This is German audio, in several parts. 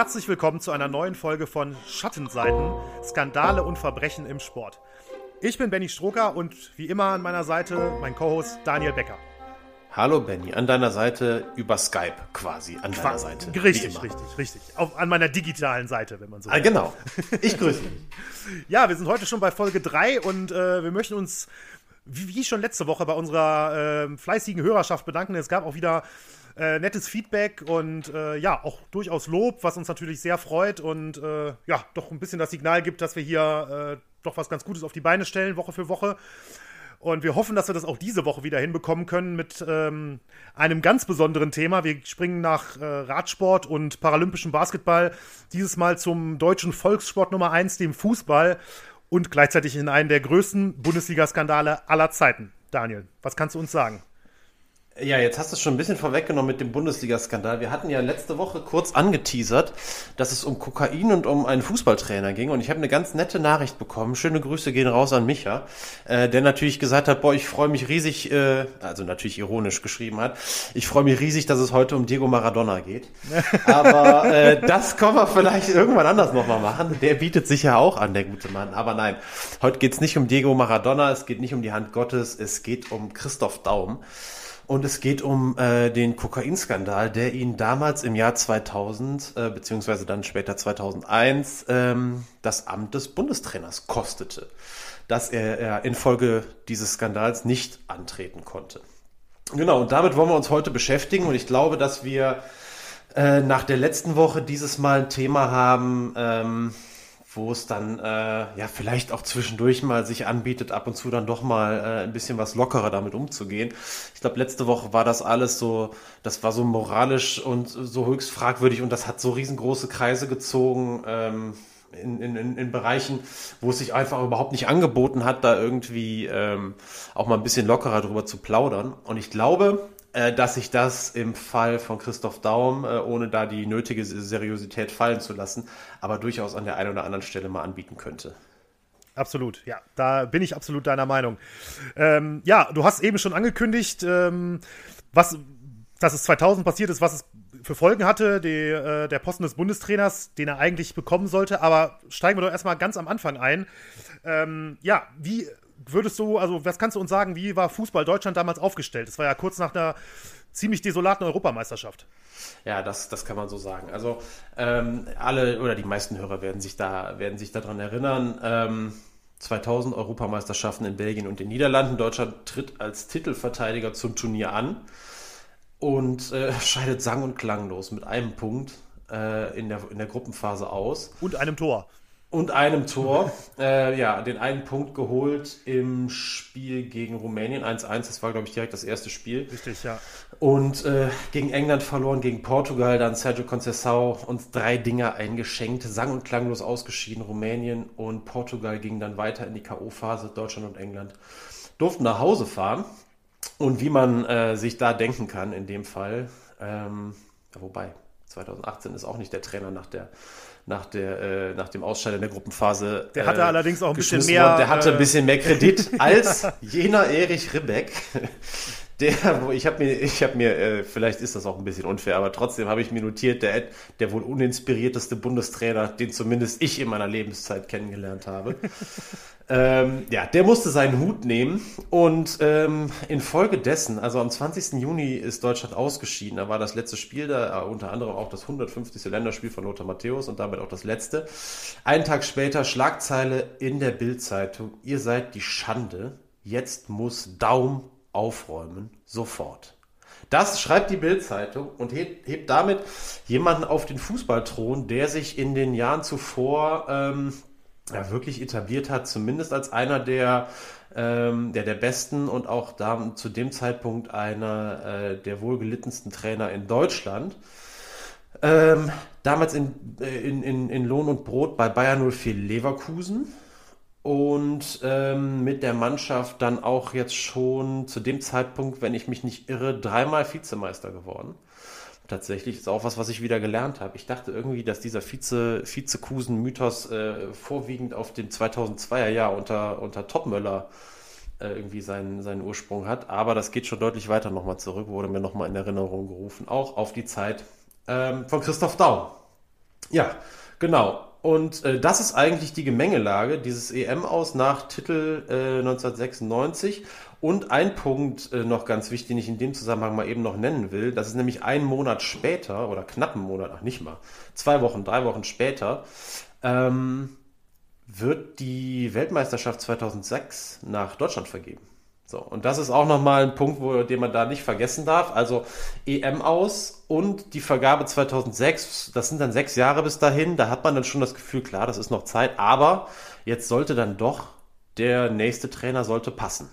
Herzlich willkommen zu einer neuen Folge von Schattenseiten, Skandale und Verbrechen im Sport. Ich bin Benny Stroker und wie immer an meiner Seite mein Co-Host Daniel Becker. Hallo Benny, an deiner Seite über Skype quasi, an deiner Seite. Richtig, richtig, richtig. Auf, an meiner digitalen Seite, wenn man so will. Ah, genau. Ich grüße dich. ja, wir sind heute schon bei Folge 3 und äh, wir möchten uns, wie, wie, schon letzte Woche, bei unserer äh, fleißigen Hörerschaft bedanken. Es gab auch wieder äh, nettes Feedback und äh, ja, auch durchaus Lob, was uns natürlich sehr freut und äh, ja, doch ein bisschen das Signal gibt, dass wir hier äh, doch was ganz Gutes auf die Beine stellen, Woche für Woche. Und wir hoffen, dass wir das auch diese Woche wieder hinbekommen können mit ähm, einem ganz besonderen Thema. Wir springen nach äh, Radsport und paralympischem Basketball dieses Mal zum deutschen Volkssport Nummer 1, dem Fußball und gleichzeitig in einen der größten Bundesliga-Skandale aller Zeiten. Daniel, was kannst du uns sagen? Ja, jetzt hast du es schon ein bisschen vorweggenommen mit dem Bundesliga-Skandal. Wir hatten ja letzte Woche kurz angeteasert, dass es um Kokain und um einen Fußballtrainer ging. Und ich habe eine ganz nette Nachricht bekommen. Schöne Grüße gehen raus an Micha, äh, der natürlich gesagt hat, boah, ich freue mich riesig, äh, also natürlich ironisch geschrieben hat, ich freue mich riesig, dass es heute um Diego Maradona geht. Aber äh, das können wir vielleicht irgendwann anders nochmal machen. Der bietet sich ja auch an, der gute Mann. Aber nein, heute geht's nicht um Diego Maradona, es geht nicht um die Hand Gottes, es geht um Christoph Daum. Und es geht um äh, den Kokainskandal, der ihn damals im Jahr 2000, äh, beziehungsweise dann später 2001, ähm, das Amt des Bundestrainers kostete, dass er, er infolge dieses Skandals nicht antreten konnte. Genau, und damit wollen wir uns heute beschäftigen. Und ich glaube, dass wir äh, nach der letzten Woche dieses Mal ein Thema haben, ähm, wo es dann äh, ja vielleicht auch zwischendurch mal sich anbietet, ab und zu dann doch mal äh, ein bisschen was lockerer damit umzugehen. Ich glaube, letzte Woche war das alles so, das war so moralisch und so höchst fragwürdig und das hat so riesengroße Kreise gezogen. Ähm, in, in, in Bereichen, wo es sich einfach überhaupt nicht angeboten hat, da irgendwie ähm, auch mal ein bisschen lockerer drüber zu plaudern. Und ich glaube, dass sich das im Fall von Christoph Daum, äh, ohne da die nötige Seriosität fallen zu lassen, aber durchaus an der einen oder anderen Stelle mal anbieten könnte. Absolut, ja, da bin ich absolut deiner Meinung. Ähm, ja, du hast eben schon angekündigt, ähm, was, dass es 2000 passiert ist, was es für Folgen hatte, die, äh, der Posten des Bundestrainers, den er eigentlich bekommen sollte. Aber steigen wir doch erstmal ganz am Anfang ein. Ähm, ja, wie würdest du, also was kannst du uns sagen, wie war Fußball Deutschland damals aufgestellt? Es war ja kurz nach einer ziemlich desolaten Europameisterschaft. Ja, das, das kann man so sagen. Also ähm, alle oder die meisten Hörer werden sich da werden sich daran erinnern. Ähm, 2000 Europameisterschaften in Belgien und den Niederlanden. Deutschland tritt als Titelverteidiger zum Turnier an und äh, scheidet sang- und klanglos mit einem Punkt äh, in, der, in der Gruppenphase aus. Und einem Tor und einem Tor. Äh, ja, den einen Punkt geholt im Spiel gegen Rumänien 1-1. Das war, glaube ich, direkt das erste Spiel. Richtig, ja. Und äh, gegen England verloren, gegen Portugal, dann Sergio Conceição uns drei Dinger eingeschenkt, sang- und klanglos ausgeschieden. Rumänien und Portugal gingen dann weiter in die K.O.-Phase. Deutschland und England durften nach Hause fahren. Und wie man äh, sich da denken kann in dem Fall, ähm, wobei 2018 ist auch nicht der Trainer nach der nach, der, äh, nach dem Ausscheiden in der Gruppenphase. Der hatte äh, allerdings auch ein bisschen mehr. Worden. Der hatte ein bisschen mehr Kredit als jener Erich Ribbeck. Der, wo ich habe mir, ich habe mir, äh, vielleicht ist das auch ein bisschen unfair, aber trotzdem habe ich mir notiert, der, der wohl uninspirierteste Bundestrainer, den zumindest ich in meiner Lebenszeit kennengelernt habe. Ähm, ja, der musste seinen Hut nehmen und ähm, infolgedessen, also am 20. Juni ist Deutschland ausgeschieden. Da war das letzte Spiel da, äh, unter anderem auch das 150. Länderspiel von Lothar Matthäus und damit auch das letzte. Einen Tag später Schlagzeile in der Bildzeitung: Ihr seid die Schande. Jetzt muss Daum aufräumen, sofort. Das schreibt die Bildzeitung und hebt, hebt, damit jemanden auf den Fußballthron, der sich in den Jahren zuvor ähm, ja, wirklich etabliert hat, zumindest als einer der, ähm, der, der besten und auch da, zu dem Zeitpunkt einer äh, der wohlgelittensten Trainer in Deutschland. Ähm, damals in, äh, in, in, in Lohn und Brot bei Bayern 04 Leverkusen und ähm, mit der Mannschaft dann auch jetzt schon zu dem Zeitpunkt, wenn ich mich nicht irre, dreimal Vizemeister geworden tatsächlich. Ist auch was, was ich wieder gelernt habe. Ich dachte irgendwie, dass dieser Vize, Vizekusen-Mythos äh, vorwiegend auf dem 2002er Jahr unter, unter Topmöller äh, irgendwie seinen, seinen Ursprung hat. Aber das geht schon deutlich weiter nochmal zurück, wurde mir nochmal in Erinnerung gerufen. Auch auf die Zeit ähm, von Christoph Daum. Ja, genau. Und äh, das ist eigentlich die Gemengelage dieses EM aus nach Titel äh, 1996. Und ein Punkt äh, noch ganz wichtig, den ich in dem Zusammenhang mal eben noch nennen will, das ist nämlich ein Monat später oder knapp einen Monat, ach nicht mal, zwei Wochen, drei Wochen später, ähm, wird die Weltmeisterschaft 2006 nach Deutschland vergeben. So, und das ist auch nochmal ein Punkt, wo, den man da nicht vergessen darf. Also EM aus und die Vergabe 2006, das sind dann sechs Jahre bis dahin. Da hat man dann schon das Gefühl, klar, das ist noch Zeit, aber jetzt sollte dann doch der nächste Trainer sollte passen.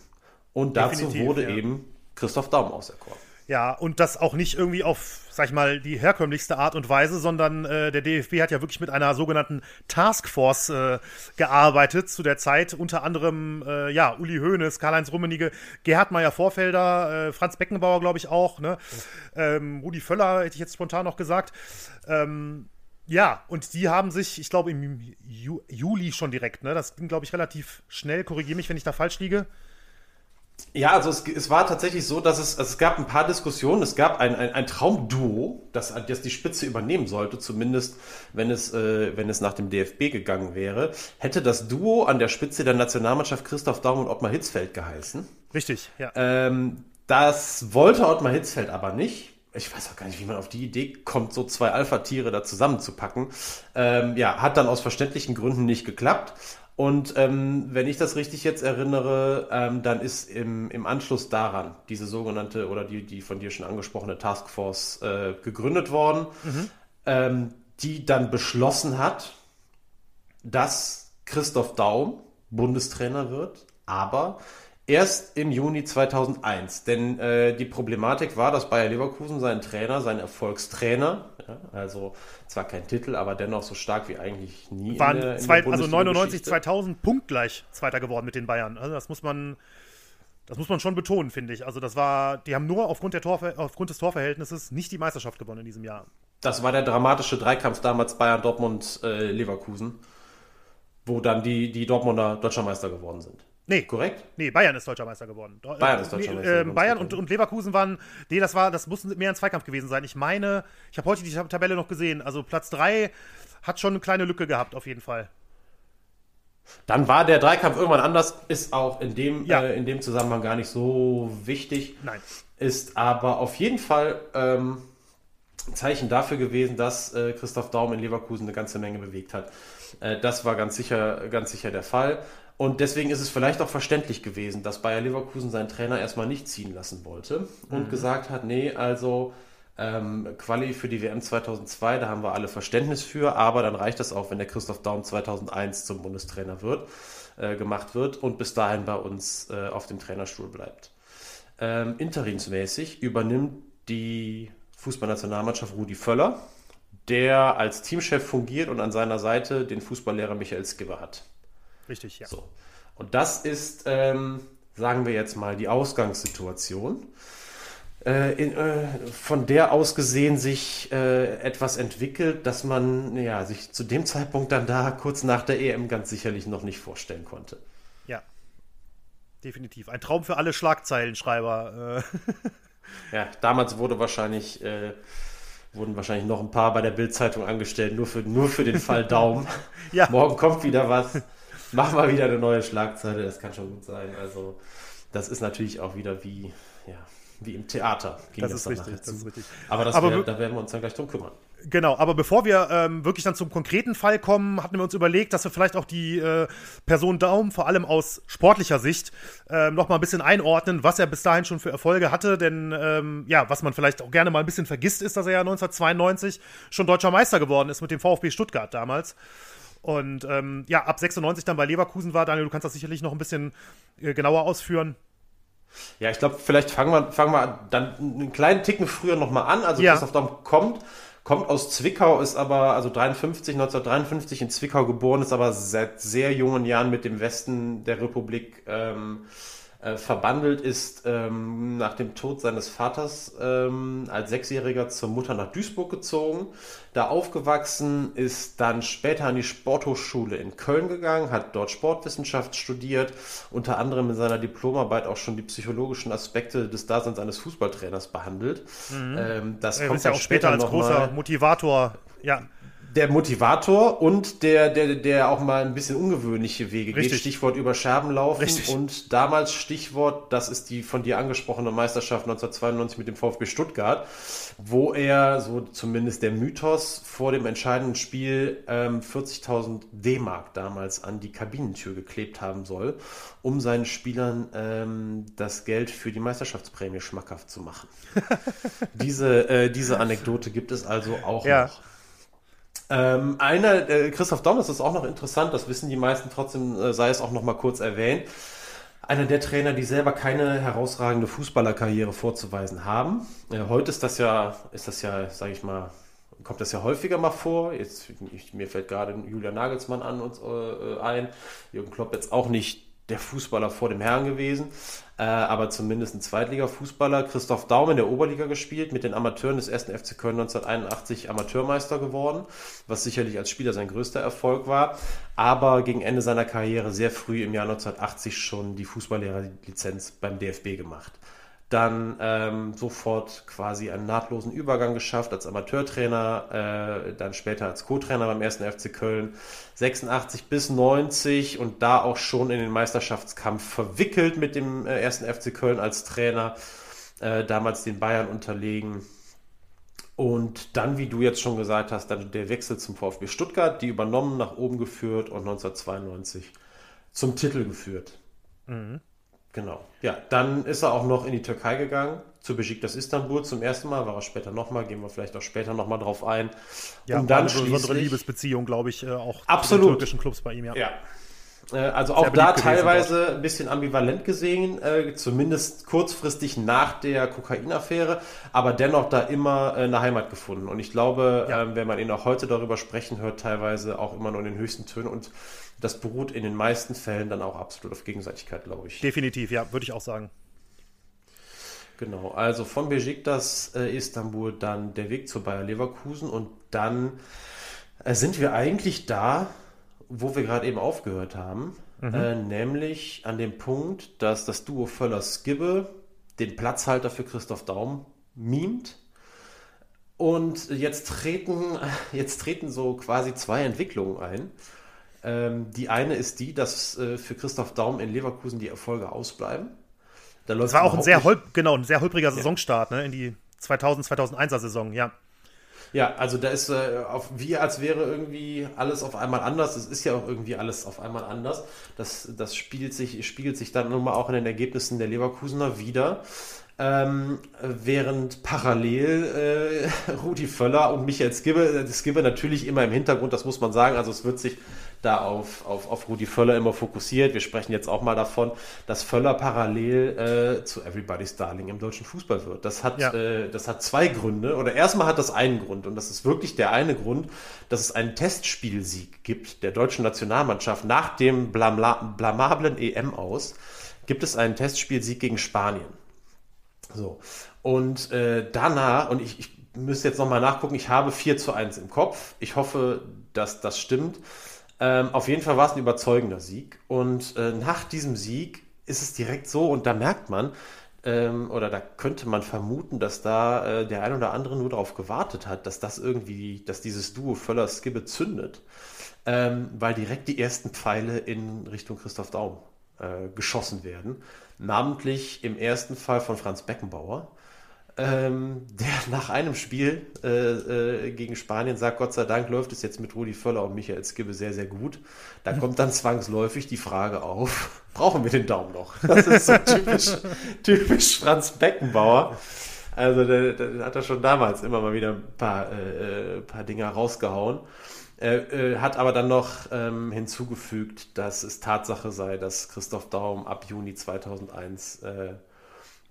Und dazu Definitiv, wurde ja. eben Christoph Daum auserkoren. Ja, und das auch nicht irgendwie auf, sag ich mal, die herkömmlichste Art und Weise, sondern äh, der DFB hat ja wirklich mit einer sogenannten Taskforce äh, gearbeitet zu der Zeit. Unter anderem, äh, ja, Uli Hoeneß, Karl-Heinz Rummenigge, Gerhard Meyer-Vorfelder, äh, Franz Beckenbauer, glaube ich auch, ne? Ähm, Rudi Völler, hätte ich jetzt spontan noch gesagt. Ähm, ja, und die haben sich, ich glaube, im Ju Juli schon direkt, ne? Das ging, glaube ich, relativ schnell. Korrigiere mich, wenn ich da falsch liege. Ja, also es, es, war tatsächlich so, dass es, also es gab ein paar Diskussionen. Es gab ein, ein, ein Traumduo, das, das die Spitze übernehmen sollte, zumindest wenn es, äh, wenn es nach dem DFB gegangen wäre. Hätte das Duo an der Spitze der Nationalmannschaft Christoph Daum und Ottmar Hitzfeld geheißen. Richtig, ja. Ähm, das wollte Ottmar Hitzfeld aber nicht. Ich weiß auch gar nicht, wie man auf die Idee kommt, so zwei Alpha-Tiere da zusammenzupacken. Ähm, ja, hat dann aus verständlichen Gründen nicht geklappt. Und ähm, wenn ich das richtig jetzt erinnere, ähm, dann ist im, im Anschluss daran diese sogenannte oder die, die von dir schon angesprochene Taskforce äh, gegründet worden, mhm. ähm, die dann beschlossen hat, dass Christoph Daum Bundestrainer wird, aber Erst im Juni 2001, denn äh, die Problematik war, dass Bayer Leverkusen seinen Trainer, seinen Erfolgstrainer, ja, also zwar kein Titel, aber dennoch so stark wie eigentlich nie. Waren in der, in zwei, der also 99, 2000 punktgleich Zweiter geworden mit den Bayern. Also das muss man, das muss man schon betonen, finde ich. Also das war, die haben nur aufgrund, der Torver aufgrund des Torverhältnisses nicht die Meisterschaft gewonnen in diesem Jahr. Das war der dramatische Dreikampf damals Bayern, Dortmund, äh, Leverkusen, wo dann die, die Dortmunder Deutscher Meister geworden sind. Nee. Korrekt? Nee, Bayern ist deutscher Meister geworden. Bayern ist deutscher Meister. Äh, Bayern und, und, Leverkusen waren, nee, das war, das muss mehr ein Zweikampf gewesen sein. Ich meine, ich habe heute die Tabelle noch gesehen. Also Platz 3 hat schon eine kleine Lücke gehabt, auf jeden Fall. Dann war der Dreikampf irgendwann anders, ist auch in dem, ja. äh, in dem Zusammenhang gar nicht so wichtig. Nein. Ist aber auf jeden Fall ähm, ein Zeichen dafür gewesen, dass äh, Christoph Daum in Leverkusen eine ganze Menge bewegt hat. Äh, das war ganz sicher, ganz sicher der Fall. Und deswegen ist es vielleicht auch verständlich gewesen, dass Bayer Leverkusen seinen Trainer erstmal nicht ziehen lassen wollte und mhm. gesagt hat, nee, also ähm, Quali für die WM 2002, da haben wir alle Verständnis für, aber dann reicht das auch, wenn der Christoph Daum 2001 zum Bundestrainer wird, äh, gemacht wird und bis dahin bei uns äh, auf dem Trainerstuhl bleibt. Ähm, interimsmäßig übernimmt die Fußballnationalmannschaft Rudi Völler, der als Teamchef fungiert und an seiner Seite den Fußballlehrer Michael Skibber hat. Richtig, ja. So. Und das ist, ähm, sagen wir jetzt mal, die Ausgangssituation. Äh, in, äh, von der aus gesehen sich äh, etwas entwickelt, dass man ja, sich zu dem Zeitpunkt dann da kurz nach der EM ganz sicherlich noch nicht vorstellen konnte. Ja, definitiv. Ein Traum für alle Schlagzeilenschreiber. Äh. ja, damals wurde wahrscheinlich, äh, wurden wahrscheinlich noch ein paar bei der Bildzeitung angestellt, nur für, nur für den Fall Daumen. ja. Morgen kommt wieder was mach mal wieder eine neue Schlagzeile, das kann schon gut sein. Also, das ist natürlich auch wieder wie, ja, wie im Theater. Das, das, ist richtig, das ist richtig. Aber, das Aber wär, da werden wir uns dann gleich drum kümmern. Genau, aber bevor wir ähm, wirklich dann zum konkreten Fall kommen, hatten wir uns überlegt, dass wir vielleicht auch die äh, Person Daum vor allem aus sportlicher Sicht ähm, noch mal ein bisschen einordnen, was er bis dahin schon für Erfolge hatte. Denn ähm, ja, was man vielleicht auch gerne mal ein bisschen vergisst, ist, dass er ja 1992 schon deutscher Meister geworden ist mit dem VfB Stuttgart damals. Und ähm, ja, ab 96 dann bei Leverkusen war, Daniel, du kannst das sicherlich noch ein bisschen äh, genauer ausführen. Ja, ich glaube, vielleicht fangen wir, fangen wir dann einen kleinen Ticken früher nochmal an. Also ja. Christoph Daum kommt, kommt aus Zwickau, ist aber also 53, 1953 in Zwickau geboren, ist aber seit sehr jungen Jahren mit dem Westen der Republik ähm, äh, verbandelt ist ähm, nach dem Tod seines Vaters ähm, als Sechsjähriger zur Mutter nach Duisburg gezogen, da aufgewachsen, ist dann später an die Sporthochschule in Köln gegangen, hat dort Sportwissenschaft studiert, unter anderem in seiner Diplomarbeit auch schon die psychologischen Aspekte des Daseins eines Fußballtrainers behandelt. Mhm. Ähm, das kommt ist ja auch später als großer Motivator ja, der Motivator und der, der, der auch mal ein bisschen ungewöhnliche Wege Richtig. geht. Stichwort über Scherben laufen. Richtig. Und damals Stichwort, das ist die von dir angesprochene Meisterschaft 1992 mit dem VfB Stuttgart, wo er, so zumindest der Mythos, vor dem entscheidenden Spiel ähm, 40.000 D-Mark damals an die Kabinentür geklebt haben soll, um seinen Spielern ähm, das Geld für die Meisterschaftsprämie schmackhaft zu machen. diese, äh, diese Anekdote gibt es also auch Ja. noch. Ähm, einer, äh, Christoph das ist auch noch interessant, das wissen die meisten trotzdem, äh, sei es auch noch mal kurz erwähnt. Einer der Trainer, die selber keine herausragende Fußballerkarriere vorzuweisen haben. Äh, heute ist das ja, ist das ja, sage ich mal, kommt das ja häufiger mal vor. Jetzt ich, mir fällt gerade Julian Nagelsmann an uns äh, ein. Jürgen Klopp jetzt auch nicht der Fußballer vor dem Herrn gewesen, äh, aber zumindest ein Zweitliga-Fußballer. Christoph Daum in der Oberliga gespielt, mit den Amateuren des 1. FC Köln 1981 Amateurmeister geworden, was sicherlich als Spieler sein größter Erfolg war, aber gegen Ende seiner Karriere sehr früh im Jahr 1980 schon die Fußballlehrerlizenz beim DFB gemacht. Dann ähm, sofort quasi einen nahtlosen Übergang geschafft als Amateurtrainer, äh, dann später als Co-Trainer beim 1. FC Köln, 86 bis 90 und da auch schon in den Meisterschaftskampf verwickelt mit dem äh, 1. FC Köln als Trainer, äh, damals den Bayern unterlegen. Und dann, wie du jetzt schon gesagt hast, dann der Wechsel zum VfB Stuttgart, die übernommen, nach oben geführt und 1992 zum Titel geführt. Genau. Ja, dann ist er auch noch in die Türkei gegangen, zu Besiktas Istanbul zum ersten Mal, war er später nochmal, gehen wir vielleicht auch später nochmal drauf ein. Ja, war dann eine besondere schließlich, Liebesbeziehung, glaube ich, äh, auch Absolut. zu den türkischen Clubs bei ihm, ja. ja. Äh, Also auch Sehr da beliebt gewesen teilweise ein bisschen ambivalent gesehen, äh, zumindest kurzfristig nach der Kokainaffäre, aber dennoch da immer äh, eine Heimat gefunden. Und ich glaube, Ja. ähm, wenn man ihn auch heute darüber sprechen hört, teilweise auch immer nur in den höchsten Tönen und das beruht in den meisten Fällen dann auch absolut auf Gegenseitigkeit, glaube ich. Definitiv, ja, würde ich auch sagen. Genau, also von Besiktas äh, Istanbul dann der Weg zu Bayer Leverkusen und dann äh, sind wir eigentlich da, wo wir gerade eben aufgehört haben, äh, nämlich an dem Punkt, dass das Duo Völler-Skibbe den Platzhalter für Christoph Daum mimt. Und jetzt treten, jetzt treten so quasi zwei Entwicklungen ein. Ähm, die eine ist die, dass äh, für Christoph Daum in Leverkusen die Erfolge ausbleiben. Da Es war auch ein sehr, holp genau, ein sehr holpriger Saisonstart, ne, in die 2000, 2001er Saison, ja. Ja, also da ist äh, auf, wie als wäre irgendwie alles auf einmal anders. Es ist ja auch irgendwie alles auf einmal anders. Das, das spiegelt, sich, spiegelt sich dann nun mal auch in den Ergebnissen der Leverkusener wieder. Ähm, während parallel äh, Rudi Völler und Michael Skibbe, äh, Skibbe natürlich immer im Hintergrund, das muss man sagen. Also es wird sich da auf, auf, auf Rudi Völler immer fokussiert. Wir sprechen jetzt auch mal davon, dass Völler parallel äh, zu Everybody's Darling im deutschen Fußball wird. Das hat, Ja. äh, das hat zwei Gründe. Oder erstmal hat das einen Grund. Und das ist wirklich der eine Grund, dass es einen Testspielsieg gibt der deutschen Nationalmannschaft nach dem blamla- blamablen EM aus. Gibt es einen Testspielsieg gegen Spanien. So. Und äh, danach, und ich, ich müsste jetzt nochmal nachgucken, ich habe 4 zu 1 im Kopf. Ich hoffe, dass das stimmt. Ähm, auf jeden Fall war es ein überzeugender Sieg. Und äh, nach diesem Sieg ist es direkt so, und da merkt man, ähm, oder da könnte man vermuten, dass da äh, der ein oder andere nur darauf gewartet hat, dass das irgendwie, dass dieses Duo Völler-Skibbe zündet, ähm, weil direkt die ersten Pfeile in Richtung Christoph Daum äh, geschossen werden. Namentlich im ersten Fall von Franz Beckenbauer, ähm, der nach einem Spiel äh, äh, gegen Spanien sagt, Gott sei Dank läuft es jetzt mit Rudi Völler und Michael Skibbe sehr, sehr gut. Da kommt dann zwangsläufig die Frage auf, brauchen wir den Daumen noch? Das ist so typisch, typisch Franz Beckenbauer. Also der, der hat er schon damals immer mal wieder ein paar, äh, äh, paar Dinger rausgehauen. Äh, äh, hat aber dann noch ähm, hinzugefügt, dass es Tatsache sei, dass Christoph Daum ab Juni 2001 äh,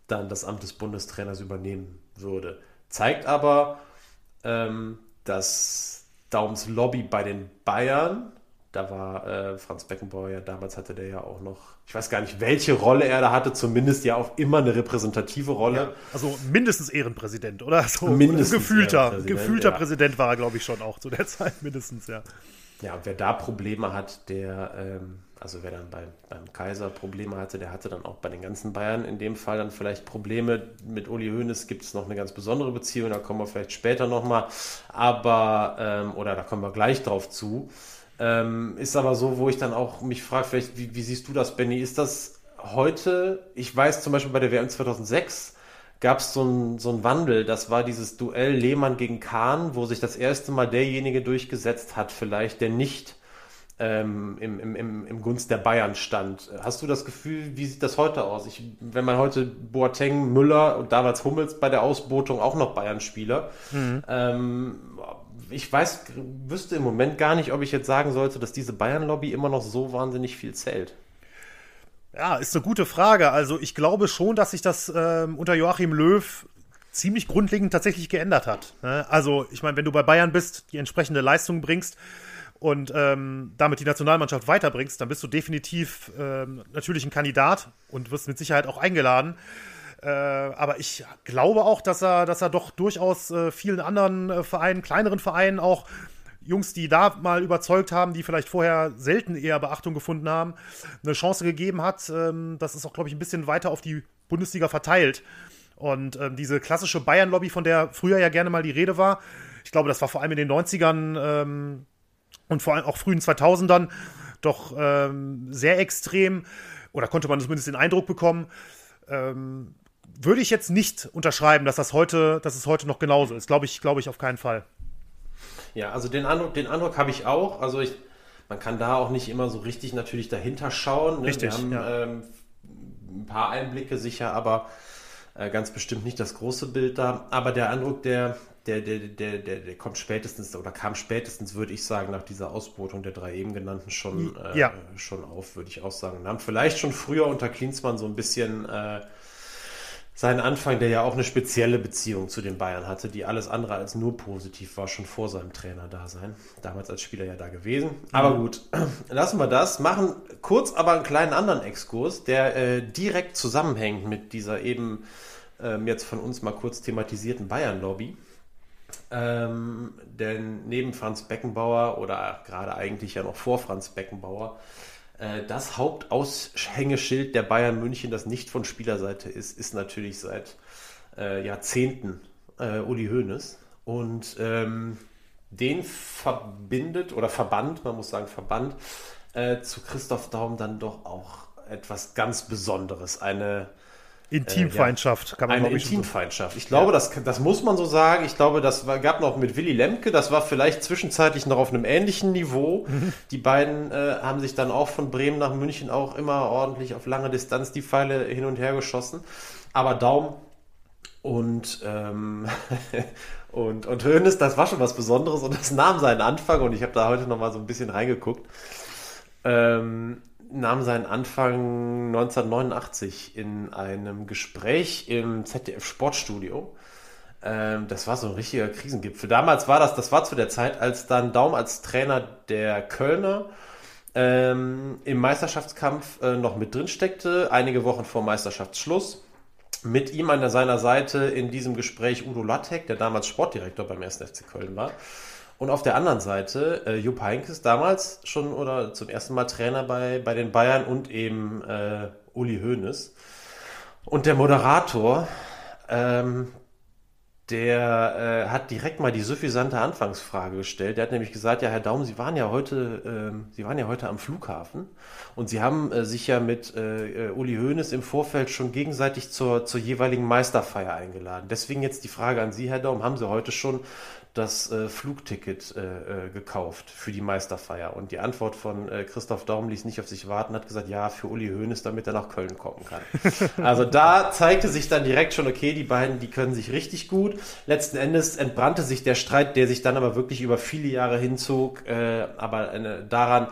dann das Amt des Bundestrainers übernehmen würde. Zeigt aber, ähm, dass Daums Lobby bei den Bayern, da war äh, Franz Beckenbauer ja, damals hatte der ja auch noch, ich weiß gar nicht, welche Rolle er da hatte, zumindest ja auch immer eine repräsentative Rolle. Also mindestens Ehrenpräsident, oder? So Mindestens gefühlter, Ehrenpräsident, gefühlter ja. Präsident war er, glaube ich, schon auch zu der Zeit, mindestens, ja. Ja, wer da Probleme hat, der, ähm, also wer dann bei, beim Kaiser Probleme hatte, der hatte dann auch bei den ganzen Bayern in dem Fall dann vielleicht Probleme. Mit Uli Hoeneß gibt es noch eine ganz besondere Beziehung, da kommen wir vielleicht später nochmal, aber, ähm, oder da kommen wir gleich drauf zu. Ähm, ist aber so, wo ich dann auch mich frage, vielleicht, wie, wie siehst du das, Benny? Ist das heute, ich weiß zum Beispiel bei der WM 2006, gab es so einen so Wandel. Das war dieses Duell Lehmann gegen Kahn, wo sich das erste Mal derjenige durchgesetzt hat, vielleicht, der nicht ähm, im, im, im, im Gunst der Bayern stand. Hast du das Gefühl, wie sieht das heute aus? Ich, wenn man heute Boateng, Müller und damals Hummels bei der Ausbotung auch noch Bayern-Spieler, mhm. ähm, ich weiß, wüsste im Moment gar nicht, ob ich jetzt sagen sollte, dass diese Bayern-Lobby immer noch so wahnsinnig viel zählt. Ja, ist eine gute Frage. Also ich glaube schon, dass sich das ähm, unter Joachim Löw ziemlich grundlegend tatsächlich geändert hat. Ne? Also ich meine, wenn du bei Bayern bist, die entsprechende Leistung bringst und ähm, damit die Nationalmannschaft weiterbringst, dann bist du definitiv ähm, natürlich ein Kandidat und wirst mit Sicherheit auch eingeladen. Äh, aber ich glaube auch, dass er, dass er doch durchaus äh, vielen anderen äh, Vereinen, kleineren Vereinen auch Jungs, die da mal überzeugt haben, die vielleicht vorher selten eher Beachtung gefunden haben, eine Chance gegeben hat. Ähm, das ist auch, glaube ich, ein bisschen weiter auf die Bundesliga verteilt. Und ähm, diese klassische Bayern-Lobby, von der früher ja gerne mal die Rede war, ich glaube, das war vor allem in den 90ern ähm, und vor allem auch frühen 2000ern doch ähm, sehr extrem, oder konnte man zumindest den Eindruck bekommen. Ähm, würde ich jetzt nicht unterschreiben, dass das heute, dass es heute noch genauso ist. Glaube ich, glaube ich auf keinen Fall. Ja, also den Eindruck, den Eindruck habe ich auch. Also ich, man kann da auch nicht immer so richtig natürlich dahinter schauen. Ne? Richtig. Wir haben ja. ähm, ein paar Einblicke sicher, aber äh, ganz bestimmt nicht das große Bild da. Aber der Eindruck, der, der, der, der, der, der kommt spätestens oder kam spätestens, würde ich sagen, nach dieser Ausbotung der drei eben genannten schon, äh, ja. schon auf, würde ich auch sagen. Wir haben vielleicht schon früher unter Klinsmann so ein bisschen äh, seinen Anfang, der ja auch eine spezielle Beziehung zu den Bayern hatte, die alles andere als nur positiv war, schon vor seinem Trainer-Dasein. Damals als Spieler ja da gewesen. Aber mhm. gut, lassen wir das. Machen kurz aber einen kleinen anderen Exkurs, der äh, direkt zusammenhängt mit dieser eben ähm, jetzt von uns mal kurz thematisierten Bayern-Lobby. Ähm, denn neben Franz Beckenbauer oder gerade eigentlich ja noch vor Franz Beckenbauer äh, das Hauptaushängeschild der Bayern München, das nicht von Spielerseite ist, ist natürlich seit äh, Jahrzehnten äh, Uli Hoeneß. Und ähm, den verbindet oder verband, man muss sagen verband, äh, zu Christoph Daum dann doch auch etwas ganz Besonderes. Eine Intimfeindschaft, äh, ja, kann man Eine Intimfeindschaft. Ich glaube, ja. das, das muss man so sagen. Ich glaube, das war, gab noch mit Willy Lemke, das war vielleicht zwischenzeitlich noch auf einem ähnlichen Niveau. Mhm. Die beiden äh, haben sich dann auch von Bremen nach München auch immer ordentlich auf lange Distanz die Pfeile hin und her geschossen. Aber Daum und, ähm, und, und Hönes, das war schon was Besonderes und das nahm seinen Anfang und ich habe da heute noch mal so ein bisschen reingeguckt. Ähm, nahm seinen Anfang 1989 in einem Gespräch im ZDF Sportstudio. Ähm, das war so ein richtiger Krisengipfel. Damals war das, das war zu der Zeit, als dann Daum als Trainer der Kölner ähm, im Meisterschaftskampf äh, noch mit drin steckte, einige Wochen vor Meisterschaftsschluss. Mit ihm an seiner Seite in diesem Gespräch Udo Lattek, der damals Sportdirektor beim 1. FC Köln war. Und auf der anderen Seite, äh, Jupp Heynckes damals schon oder zum ersten Mal Trainer bei, bei den Bayern und eben äh, Uli Hoeneß. Und der Moderator, ähm, der äh, hat direkt mal die suffisante Anfangsfrage gestellt. Der hat nämlich gesagt, ja, Herr Daum, Sie waren ja heute, äh, Sie waren ja heute am Flughafen und Sie haben äh, sich ja mit äh, Uli Hoeneß im Vorfeld schon gegenseitig zur, zur jeweiligen Meisterfeier eingeladen. Deswegen jetzt die Frage an Sie, Herr Daum, haben Sie heute schon das äh, Flugticket äh, äh, gekauft für die Meisterfeier. Und die Antwort von äh, Christoph Daum ließ nicht auf sich warten, hat gesagt, ja, für Uli Hoeneß, damit er nach Köln kommen kann. also da zeigte sich dann direkt schon, okay, die beiden, die können sich richtig gut. Letzten Endes entbrannte sich der Streit, der sich dann aber wirklich über viele Jahre hinzog, äh, aber äh, daran,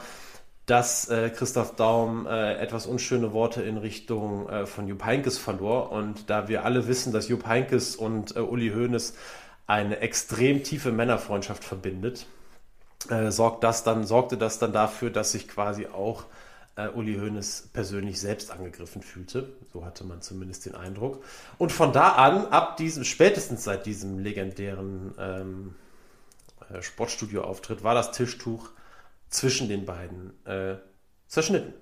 dass äh, Christoph Daum äh, etwas unschöne Worte in Richtung äh, von Jupp Heinkes verlor. Und da wir alle wissen, dass Jupp Heinkes und äh, Uli Hoeneß eine extrem tiefe Männerfreundschaft verbindet, äh, sorgt das dann, sorgte das dann dafür, dass sich quasi auch äh, Uli Hoeneß persönlich selbst angegriffen fühlte. So hatte man zumindest den Eindruck. Und von da an, ab diesem, spätestens seit diesem legendären ähm, äh, Sportstudio-Auftritt, war das Tischtuch zwischen den beiden äh, zerschnitten.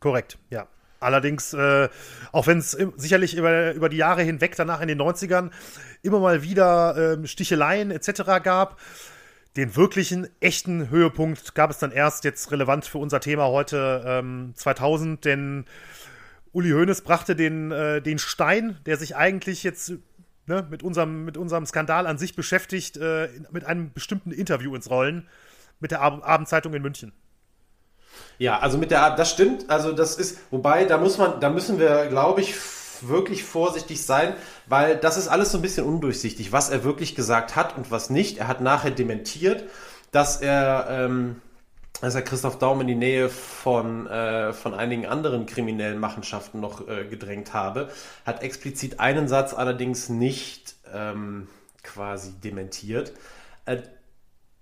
Korrekt, ja. Allerdings, äh, auch wenn es sicherlich über, über die Jahre hinweg, danach in den 90ern, immer mal wieder äh, Sticheleien etc. gab, den wirklichen, echten Höhepunkt gab es dann erst jetzt relevant für unser Thema heute ähm, 2000, denn Uli Hoeneß brachte den, äh, den Stein, der sich eigentlich jetzt ne, mit, unserem, mit unserem Skandal an sich beschäftigt, äh, mit einem bestimmten Interview ins Rollen mit der Ab Abendzeitung in München. Ja, also mit der, das stimmt. Also das ist, wobei, da muss man, da müssen wir, glaube ich, wirklich vorsichtig sein, weil das ist alles so ein bisschen undurchsichtig, was er wirklich gesagt hat und was nicht. Er hat nachher dementiert, dass er, ähm, dass er Christoph Daum in die Nähe von, äh, von einigen anderen kriminellen Machenschaften noch äh, gedrängt habe. Hat explizit einen Satz allerdings nicht ähm, quasi dementiert. Äh,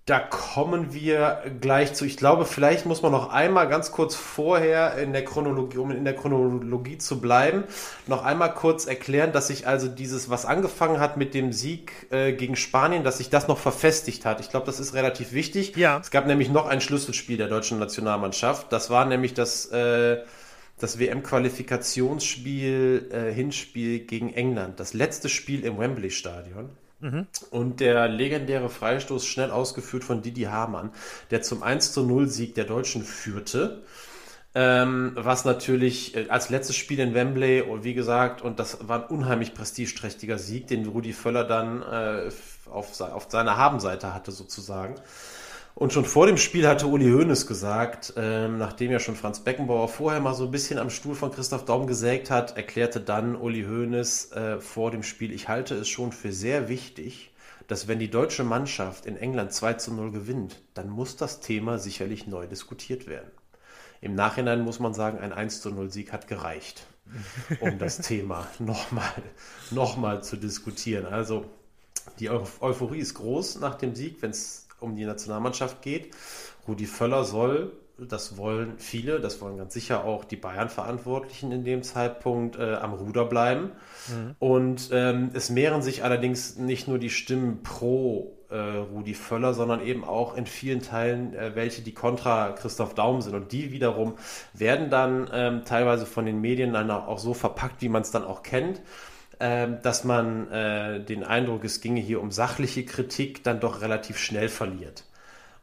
da kommen wir gleich zu. Ich glaube, vielleicht muss man noch einmal ganz kurz vorher in der Chronologie, um in der Chronologie zu bleiben, noch einmal kurz erklären, dass sich also dieses, was angefangen hat mit dem Sieg äh, gegen Spanien, dass sich das noch verfestigt hat. Ich glaube, das ist relativ wichtig. Ja. Es gab nämlich noch ein Schlüsselspiel der deutschen Nationalmannschaft. Das war nämlich das, äh, das WM-Qualifikationsspiel, äh, Hinspiel gegen England. Das letzte Spiel im Wembley-Stadion. Mhm. Und der legendäre Freistoß schnell ausgeführt von Didi Hamann, der zum 1 zu 0 Sieg der Deutschen führte. Ähm, was natürlich äh, als letztes Spiel in Wembley und wie gesagt, und das war ein unheimlich prestigeträchtiger Sieg, den Rudi Völler dann äh, auf, auf seiner Habenseite hatte sozusagen. Und schon vor dem Spiel hatte Uli Hoeneß gesagt, ähm, nachdem ja schon Franz Beckenbauer vorher mal so ein bisschen am Stuhl von Christoph Daum gesägt hat, erklärte dann Uli Hoeneß äh, vor dem Spiel, ich halte es schon für sehr wichtig, dass wenn die deutsche Mannschaft in England 2 zu 0 gewinnt, dann muss das Thema sicherlich neu diskutiert werden. Im Nachhinein muss man sagen, ein 1 zu 0 Sieg hat gereicht, um das Thema nochmal noch mal zu diskutieren. Also die Euphorie ist groß nach dem Sieg, wenn es um die Nationalmannschaft geht. Rudi Völler soll, das wollen viele, das wollen ganz sicher auch die Bayern-Verantwortlichen in dem Zeitpunkt äh, am Ruder bleiben. Mhm. Und ähm, es mehren sich allerdings nicht nur die Stimmen pro äh, Rudi Völler, sondern eben auch in vielen Teilen äh, welche, die kontra Christoph Daum sind. Und die wiederum werden dann ähm, teilweise von den Medien dann auch so verpackt, wie man es dann auch kennt. Ähm, dass man äh, den Eindruck, es ginge hier um sachliche Kritik, dann doch relativ schnell verliert.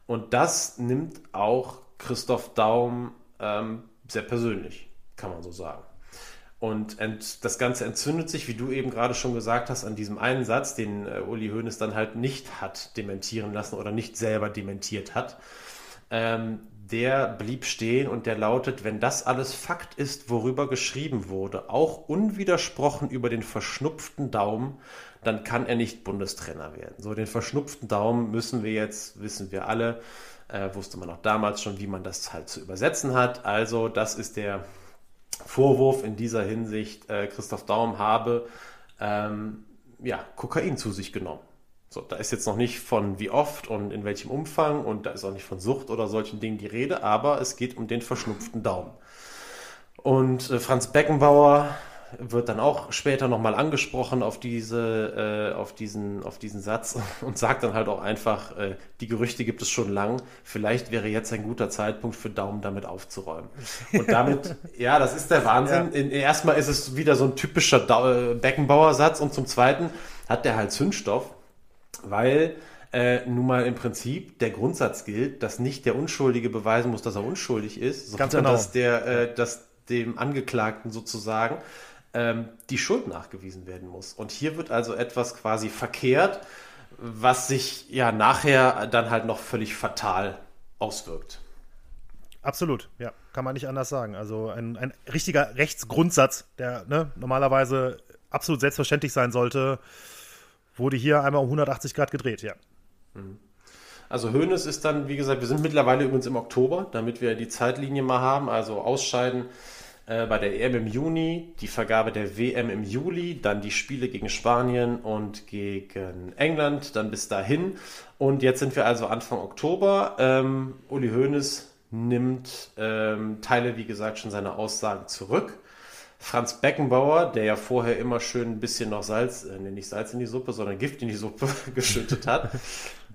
Und das nimmt auch Christoph Daum ähm, sehr persönlich, kann man so sagen. Und das Ganze entzündet sich, wie du eben gerade schon gesagt hast, an diesem einen Satz, den äh, Uli Hoeneß dann halt nicht hat dementieren lassen oder nicht selber dementiert hat. Ähm, der blieb stehen und der lautet, wenn das alles Fakt ist, worüber geschrieben wurde, auch unwidersprochen über den verschnupften Daumen, dann kann er nicht Bundestrainer werden. So, den verschnupften Daumen müssen wir jetzt, wissen wir alle, äh, wusste man auch damals schon, wie man das halt zu übersetzen hat. Also, das ist der Vorwurf in dieser Hinsicht, äh, Christoph Daum habe ähm, ja, Kokain zu sich genommen. So, da ist jetzt noch nicht von wie oft und in welchem Umfang und da ist auch nicht von Sucht oder solchen Dingen die Rede, aber es geht um den verschnupften Daumen. Und äh, Franz Beckenbauer wird dann auch später nochmal angesprochen auf diese, äh, auf diesen, auf diesen Satz und sagt dann halt auch einfach, äh, die Gerüchte gibt es schon lang. Vielleicht wäre jetzt ein guter Zeitpunkt für Daumen damit aufzuräumen. Und damit, ja, das ist der Wahnsinn. Ja. In, erstmal ist es wieder so ein typischer äh, Beckenbauer-Satz und zum Zweiten hat der halt Zündstoff weil äh, nun mal im Prinzip der Grundsatz gilt, dass nicht der Unschuldige beweisen muss, dass er unschuldig ist, sondern genau. dass, der, äh, dass dem Angeklagten sozusagen ähm, die Schuld nachgewiesen werden muss. Und hier wird also etwas quasi verkehrt, was sich ja nachher dann halt noch völlig fatal auswirkt. Absolut, ja, kann man nicht anders sagen. Also ein, ein richtiger Rechtsgrundsatz, der ne, normalerweise absolut selbstverständlich sein sollte, wurde hier einmal um 180 Grad gedreht, ja. Mhm. Also Hönes ist dann, wie gesagt, wir sind mittlerweile übrigens im Oktober, damit wir die Zeitlinie mal haben. Also ausscheiden äh, bei der EM im Juni, die Vergabe der WM im Juli, dann die Spiele gegen Spanien und gegen England, dann bis dahin. Und jetzt sind wir also Anfang Oktober. Ähm, Uli Hoeneß nimmt ähm, Teile, wie gesagt, schon seiner Aussagen zurück. Franz Beckenbauer, der ja vorher immer schön ein bisschen noch Salz, äh, nicht Salz in die Suppe, sondern Gift in die Suppe geschüttet hat,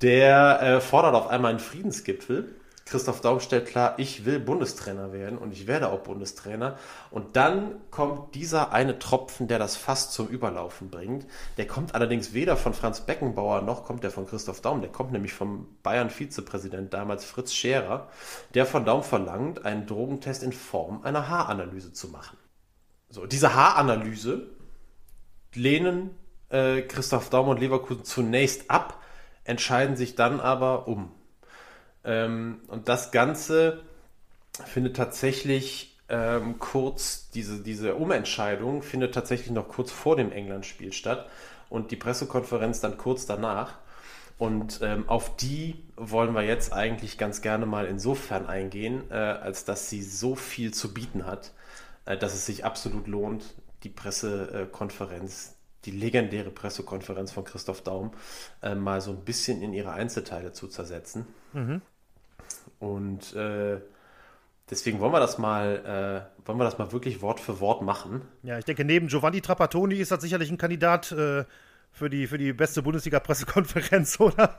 der äh, fordert auf einmal einen Friedensgipfel Christoph Daum stellt klar, ich will Bundestrainer werden und ich werde auch Bundestrainer. Und dann kommt dieser eine Tropfen, der das Fass zum Überlaufen bringt. Der kommt allerdings weder von Franz Beckenbauer noch kommt der von Christoph Daum. Der kommt nämlich vom Bayern-Vizepräsident damals Fritz Scherer, der von Daum verlangt, einen Drogentest in Form einer Haaranalyse zu machen. So, diese Haaranalyse lehnen äh, Christoph Daum und Leverkusen zunächst ab, entscheiden sich dann aber um. Ähm, und das Ganze findet tatsächlich ähm, kurz, diese, diese Umentscheidung findet tatsächlich noch kurz vor dem England-Spiel statt und die Pressekonferenz dann kurz danach. Und ähm, auf die wollen wir jetzt eigentlich ganz gerne mal insofern eingehen, äh, als dass sie so viel zu bieten hat, dass es sich absolut lohnt, die Pressekonferenz, die legendäre Pressekonferenz von Christoph Daum, äh, mal so ein bisschen in ihre Einzelteile zu zersetzen. Mhm. Und äh, deswegen wollen wir das mal, äh, wollen wir das mal wirklich Wort für Wort machen. Ja, ich denke, neben Giovanni Trapattoni ist das sicherlich ein Kandidat äh, für, die, für die beste Bundesliga-Pressekonferenz, oder?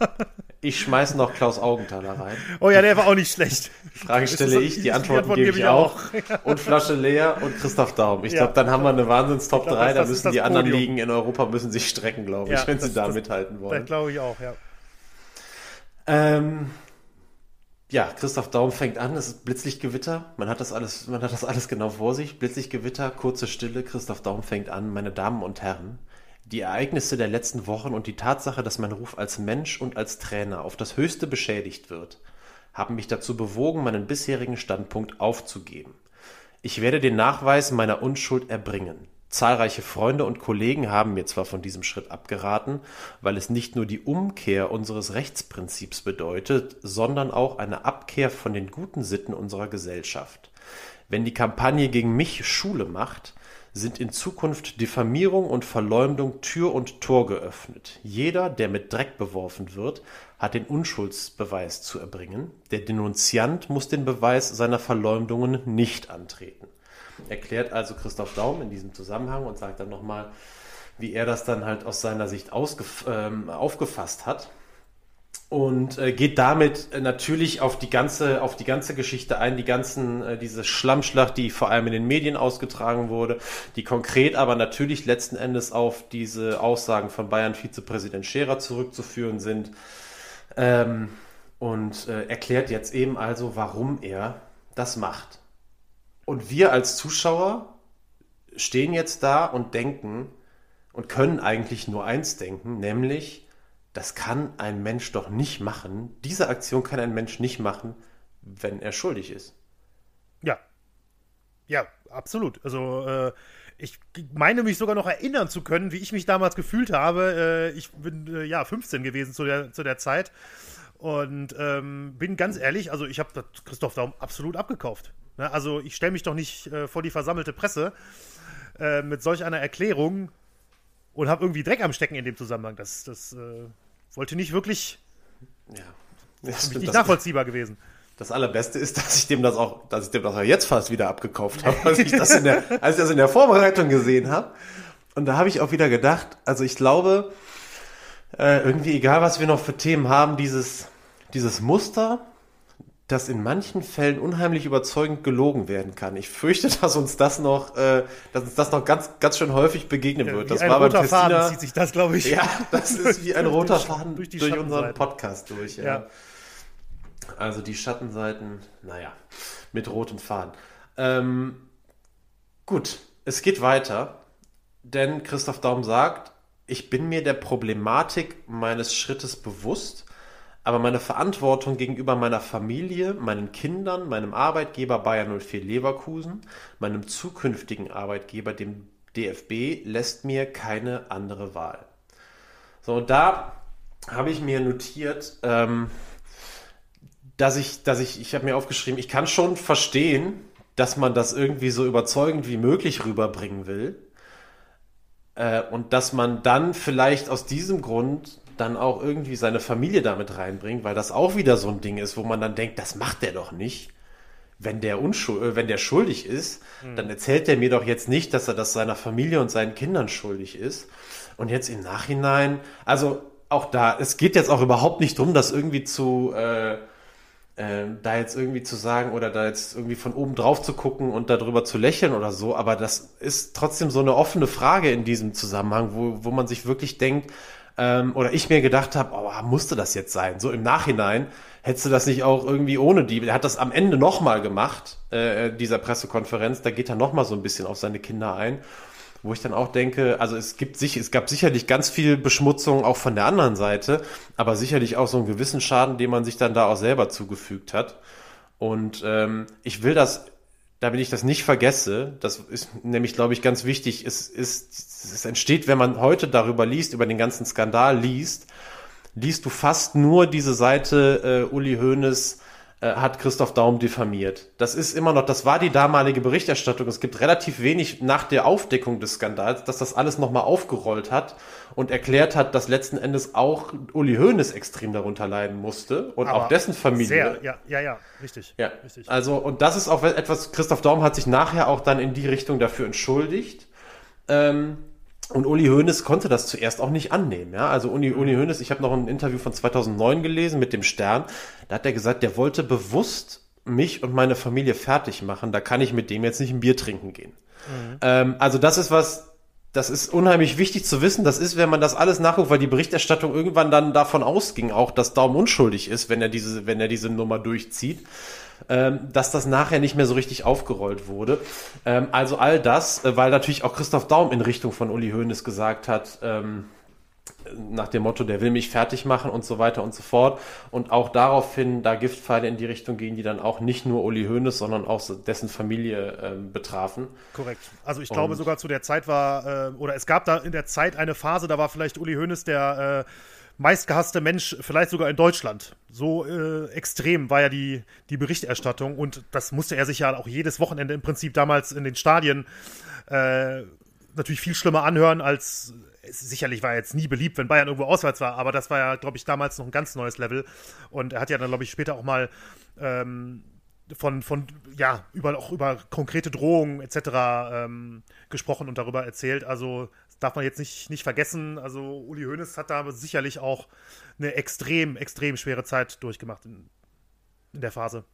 Ich schmeiße noch Klaus Augenthaler rein. Oh ja, der war auch nicht schlecht. Frage stelle ich, die Antworten, die Antwort gebe ich auch. Und Flasche leer und Christoph Daum. Ich ja. glaube, dann haben wir eine Wahnsinns-Top 3. Da müssen die anderen Ligen in Europa müssen sich strecken, glaube ich, ja, wenn sie da das, mithalten wollen. Das glaube ich auch, ja. Ähm, ja, Christoph Daum fängt an, es ist Blitzlichtgewitter. Man hat das alles, man hat das alles genau vor sich. Blitzlichtgewitter, kurze Stille. Christoph Daum fängt an, meine Damen und Herren. Die Ereignisse der letzten Wochen und die Tatsache, dass mein Ruf als Mensch und als Trainer auf das Höchste beschädigt wird, haben mich dazu bewogen, meinen bisherigen Standpunkt aufzugeben. Ich werde den Nachweis meiner Unschuld erbringen. Zahlreiche Freunde und Kollegen haben mir zwar von diesem Schritt abgeraten, weil es nicht nur die Umkehr unseres Rechtsprinzips bedeutet, sondern auch eine Abkehr von den guten Sitten unserer Gesellschaft. Wenn die Kampagne gegen mich Schule macht, sind in Zukunft Diffamierung und Verleumdung Tür und Tor geöffnet. Jeder, der mit Dreck beworfen wird, hat den Unschuldsbeweis zu erbringen. Der Denunziant muss den Beweis seiner Verleumdungen nicht antreten erklärt also Christoph Daum in diesem Zusammenhang und sagt dann nochmal, wie er das dann halt aus seiner Sicht ähm, aufgefasst hat und äh, geht damit äh, natürlich auf die ganze auf die ganze Geschichte ein, die ganzen äh, diese Schlammschlacht, die vor allem in den Medien ausgetragen wurde, die konkret aber natürlich letzten Endes auf diese Aussagen von Bayern Vizepräsident Scherer zurückzuführen sind ähm, und äh, erklärt jetzt eben also, warum er das macht. Und wir als Zuschauer stehen jetzt da und denken und können eigentlich nur eins denken, nämlich, das kann ein Mensch doch nicht machen. Diese Aktion kann ein Mensch nicht machen, wenn er schuldig ist. Ja. Ja, absolut. Also, äh, ich meine mich sogar noch erinnern zu können, wie ich mich damals gefühlt habe. Äh, ich bin äh, ja 15 gewesen zu der, zu der Zeit. Und ähm, bin ganz ehrlich, also ich habe Christoph Daum absolut abgekauft. Ne? Also ich stelle mich doch nicht äh, vor die versammelte Presse äh, mit solch einer Erklärung und habe irgendwie Dreck am Stecken in dem Zusammenhang. Das, das äh, wollte nicht wirklich ja. Das ist nicht nachvollziehbar gewesen. Das allerbeste ist, dass ich dem das auch, dass ich dem das auch jetzt fast wieder abgekauft habe, als ich das in der, als ich das in der Vorbereitung gesehen habe. Und da habe ich auch wieder gedacht, also ich glaube, äh, irgendwie egal, was wir noch für Themen haben, dieses, dieses Muster, das in manchen Fällen unheimlich überzeugend gelogen werden kann. Ich fürchte, dass uns das noch, äh, dass uns das noch ganz, ganz schön häufig begegnen ja, wird. Das ein war roter beim Faden zieht sich das, glaube ich. Ja, das ist wie ein roter Faden durch, durch unseren Podcast durch. Ja. ja. Also die Schattenseiten, naja, mit rotem Faden. Ähm, gut, es geht weiter, denn Christoph Daum sagt, ich bin mir der Problematik meines Schrittes bewusst aber meine Verantwortung gegenüber meiner Familie, meinen Kindern, meinem Arbeitgeber Bayern 04 Leverkusen, meinem zukünftigen Arbeitgeber, dem DFB, lässt mir keine andere Wahl. So, und da habe ich mir notiert, ähm, dass ich, dass ich, ich habe mir aufgeschrieben, ich kann schon verstehen, dass man das irgendwie so überzeugend wie möglich rüberbringen will. Äh, und dass man dann vielleicht aus diesem Grund dann auch irgendwie seine Familie damit reinbringt, weil das auch wieder so ein Ding ist, wo man dann denkt, das macht der doch nicht. Wenn der, unschuld, äh, wenn der schuldig ist, mhm. dann erzählt der mir doch jetzt nicht, dass er das seiner Familie und seinen Kindern schuldig ist. Und jetzt im Nachhinein, also auch da, es geht jetzt auch überhaupt nicht drum, das irgendwie zu, äh, äh, da jetzt irgendwie zu sagen oder da jetzt irgendwie von oben drauf zu gucken und darüber zu lächeln oder so, aber das ist trotzdem so eine offene Frage in diesem Zusammenhang, wo, wo man sich wirklich denkt, ähm, oder ich mir gedacht habe, oh, musste das jetzt sein? So im Nachhinein hättest du das nicht auch irgendwie ohne die, er hat das am Ende nochmal gemacht, äh, dieser Pressekonferenz, da geht er nochmal so ein bisschen auf seine Kinder ein wo ich dann auch denke, also es gibt sich, es gab sicherlich ganz viel Beschmutzung auch von der anderen Seite, aber sicherlich auch so einen gewissen Schaden, den man sich dann da auch selber zugefügt hat. Und ähm, ich will das, damit ich das nicht vergesse, das ist nämlich, glaube ich, ganz wichtig, es ist, es entsteht, wenn man heute darüber liest, über den ganzen Skandal liest, liest du fast nur diese Seite äh, Uli Hoeneß äh, hat Christoph Daum diffamiert. Das ist immer noch, das war die damalige Berichterstattung. Es gibt relativ wenig nach der Aufdeckung des Skandals, dass das alles nochmal aufgerollt hat und erklärt hat, dass letzten Endes auch Uli Hoeneß extrem darunter leiden musste und Aber auch dessen Familie. Sehr, ja, ja, ja, richtig. Ja, richtig. Also, und das ist auch etwas, Christoph Daum hat sich nachher auch dann in die Richtung dafür entschuldigt. Ähm, und Uli Hoeneß konnte das zuerst auch nicht annehmen. Ja? Also Uli, Uli Hoeneß, ich habe noch ein Interview von 2009 gelesen mit dem Stern. Da hat er gesagt, der wollte bewusst mich und meine Familie fertig machen. Da kann ich mit dem jetzt nicht ein Bier trinken gehen. Mhm. Ähm, also das ist was, das ist unheimlich wichtig zu wissen. Das ist, wenn man das alles nachguckt, weil die Berichterstattung irgendwann dann davon ausging, auch dass Daum unschuldig ist, wenn er diese, wenn er diese Nummer durchzieht ähm, dass das nachher nicht mehr so richtig aufgerollt wurde. Ähm, also all das, äh, weil natürlich auch Christoph Daum in Richtung von Uli Hoeneß gesagt hat, ähm, nach dem Motto, der will mich fertig machen und so weiter und so fort. Und auch daraufhin da Giftpfeile in die Richtung gehen, die dann auch nicht nur Uli Hoeneß, sondern auch dessen Familie ähm, betrafen. Korrekt. Also ich glaube und sogar zu der Zeit war, äh, oder es gab da in der Zeit eine Phase, da war vielleicht Uli Hoeneß der äh, meistgehasste Mensch, vielleicht sogar in Deutschland. So äh, extrem war ja die, die Berichterstattung und das musste er sich ja auch jedes Wochenende im Prinzip damals in den Stadien äh, natürlich viel schlimmer anhören als sicherlich war er jetzt nie beliebt, wenn Bayern irgendwo auswärts war, aber das war ja, glaube ich, damals noch ein ganz neues Level. Und er hat ja dann, glaube ich, später auch mal ähm, von, von, ja, über, auch über konkrete Drohungen etc. Ähm, gesprochen und darüber erzählt. Also darf man jetzt nicht, nicht vergessen. Also Uli Hoeneß hat da sicherlich auch eine extrem, extrem schwere Zeit durchgemacht in, in der Phase.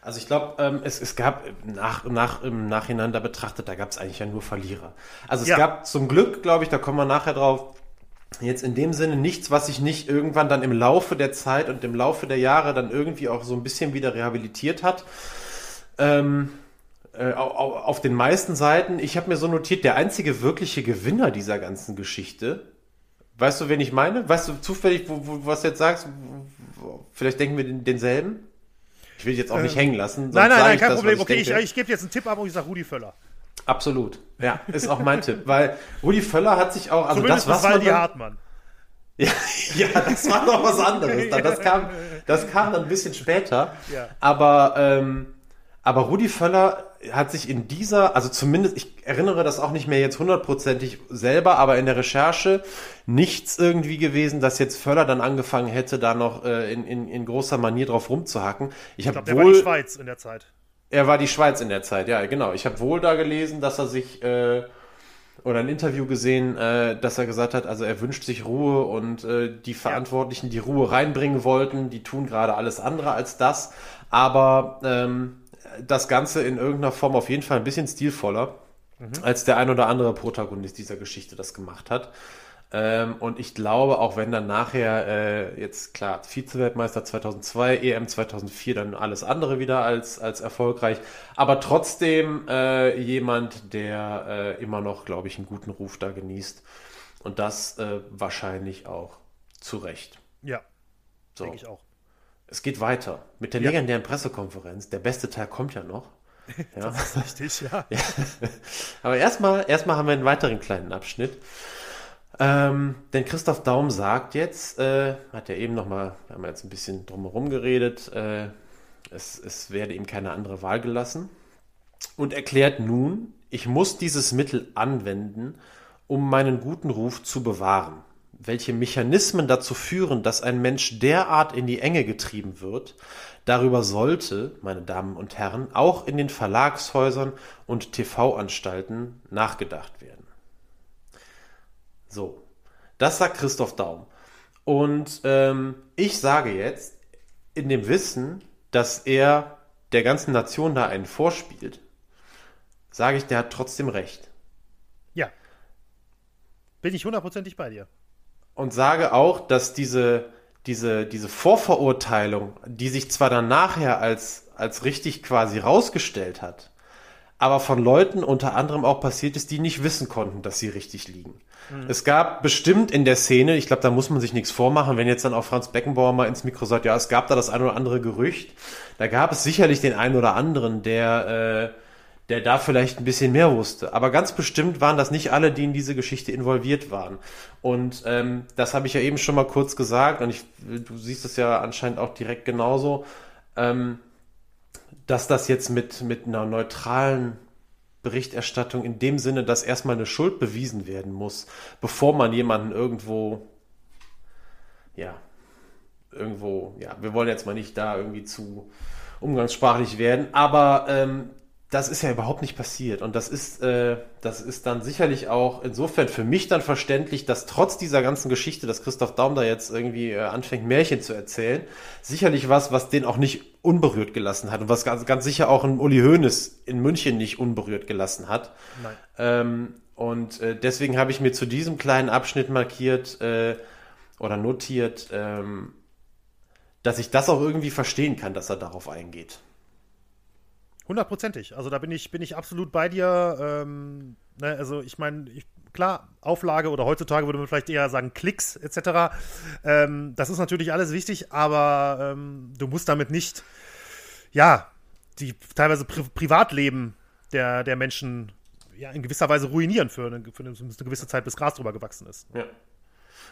Also ich glaube, ähm, es, es gab nach, nach, im Nachhinein da betrachtet, da gab es eigentlich ja nur Verlierer. Also es ja. gab zum Glück, glaube ich, da kommen wir nachher drauf, jetzt in dem Sinne nichts, was sich nicht irgendwann dann im Laufe der Zeit und im Laufe der Jahre dann irgendwie auch so ein bisschen wieder rehabilitiert hat. Ähm, äh, auf den meisten Seiten, ich habe mir so notiert, der einzige wirkliche Gewinner dieser ganzen Geschichte, weißt du, wen ich meine? Weißt du zufällig, wo, wo, was du jetzt sagst? Vielleicht denken wir den, denselben? Ich will jetzt auch nicht ähm, hängen lassen. Nein, nein, nein, kein das, Problem. Ich okay, denke. ich, ich gebe jetzt einen Tipp ab und ich sage Rudi Völler. Absolut. Ja, ist auch mein Tipp. Weil Rudi Völler hat sich auch, also Zumindest das, was man. Dann, Hartmann. Ja, ja, das war noch was anderes. Das, kam, das kam dann ein bisschen später. Ja. Aber, ähm, aber Rudi Völler hat sich in dieser, also zumindest, ich erinnere das auch nicht mehr jetzt hundertprozentig selber, aber in der Recherche nichts irgendwie gewesen, dass jetzt Völler dann angefangen hätte, da noch äh, in, in, in großer Manier drauf rumzuhacken. Ich, ich glaube, der war die Schweiz in der Zeit. Er war die Schweiz in der Zeit, ja, genau. Ich habe wohl da gelesen, dass er sich äh, oder ein Interview gesehen, äh, dass er gesagt hat, also er wünscht sich Ruhe und äh, die Verantwortlichen, die Ruhe reinbringen wollten, die tun gerade alles andere als das. Aber ähm, das Ganze in irgendeiner Form auf jeden Fall ein bisschen stilvoller, mhm. als der ein oder andere Protagonist dieser Geschichte das gemacht hat. Ähm, und ich glaube, auch wenn dann nachher äh, jetzt klar Vize-Weltmeister 2002, EM 2004, dann alles andere wieder als, als erfolgreich, aber trotzdem äh, jemand, der äh, immer noch, glaube ich, einen guten Ruf da genießt. Und das äh, wahrscheinlich auch zu Recht. Ja, so. denke ich auch. Es geht weiter mit der ja. legendären Pressekonferenz. Der beste Teil kommt ja noch. Ja. das ist richtig, ja. ja. Aber erstmal, erstmal haben wir einen weiteren kleinen Abschnitt. Ähm, denn Christoph Daum sagt jetzt, äh, hat ja eben nochmal, wir haben jetzt ein bisschen drumherum geredet, äh, es, es werde ihm keine andere Wahl gelassen und erklärt nun, ich muss dieses Mittel anwenden, um meinen guten Ruf zu bewahren welche Mechanismen dazu führen, dass ein Mensch derart in die Enge getrieben wird, darüber sollte, meine Damen und Herren, auch in den Verlagshäusern und TV-Anstalten nachgedacht werden. So, das sagt Christoph Daum. Und ähm, ich sage jetzt, in dem Wissen, dass er der ganzen Nation da einen vorspielt, sage ich, der hat trotzdem recht. Ja. Bin ich hundertprozentig bei dir. Und sage auch, dass diese, diese, diese Vorverurteilung, die sich zwar dann nachher als, als richtig quasi rausgestellt hat, aber von Leuten unter anderem auch passiert ist, die nicht wissen konnten, dass sie richtig liegen. Mhm. Es gab bestimmt in der Szene, ich glaube, da muss man sich nichts vormachen, wenn jetzt dann auch Franz Beckenbauer mal ins Mikro sagt, ja, es gab da das ein oder andere Gerücht, da gab es sicherlich den einen oder anderen, der, äh, der da vielleicht ein bisschen mehr wusste. Aber ganz bestimmt waren das nicht alle, die in diese Geschichte involviert waren. Und ähm, das habe ich ja eben schon mal kurz gesagt und ich, du siehst es ja anscheinend auch direkt genauso, ähm, dass das jetzt mit, mit einer neutralen Berichterstattung in dem Sinne, dass erstmal eine Schuld bewiesen werden muss, bevor man jemanden irgendwo, ja, irgendwo, ja, wir wollen jetzt mal nicht da irgendwie zu umgangssprachlich werden, aber ähm, das ist ja überhaupt nicht passiert. Und das ist, äh, das ist dann sicherlich auch insofern für mich dann verständlich, dass trotz dieser ganzen Geschichte, dass Christoph Daum da jetzt irgendwie äh, anfängt, Märchen zu erzählen, sicherlich was, was den auch nicht unberührt gelassen hat und was ganz, ganz sicher auch ein Uli Hoeneß in München nicht unberührt gelassen hat. Nein. Ähm, und äh, deswegen habe ich mir zu diesem kleinen Abschnitt markiert äh, oder notiert, ähm, dass ich das auch irgendwie verstehen kann, dass er darauf eingeht. Hundertprozentig. Also da bin ich, bin ich absolut bei dir. Ähm, ne, also ich meine, klar, Auflage oder heutzutage würde man vielleicht eher sagen Klicks etc. Ähm, das ist natürlich alles wichtig, aber ähm, du musst damit nicht, ja, die teilweise Pri Privatleben der, der Menschen ja, in gewisser Weise ruinieren für eine, für eine, gewisse Zeit, bis Gras drüber gewachsen ist. Ja.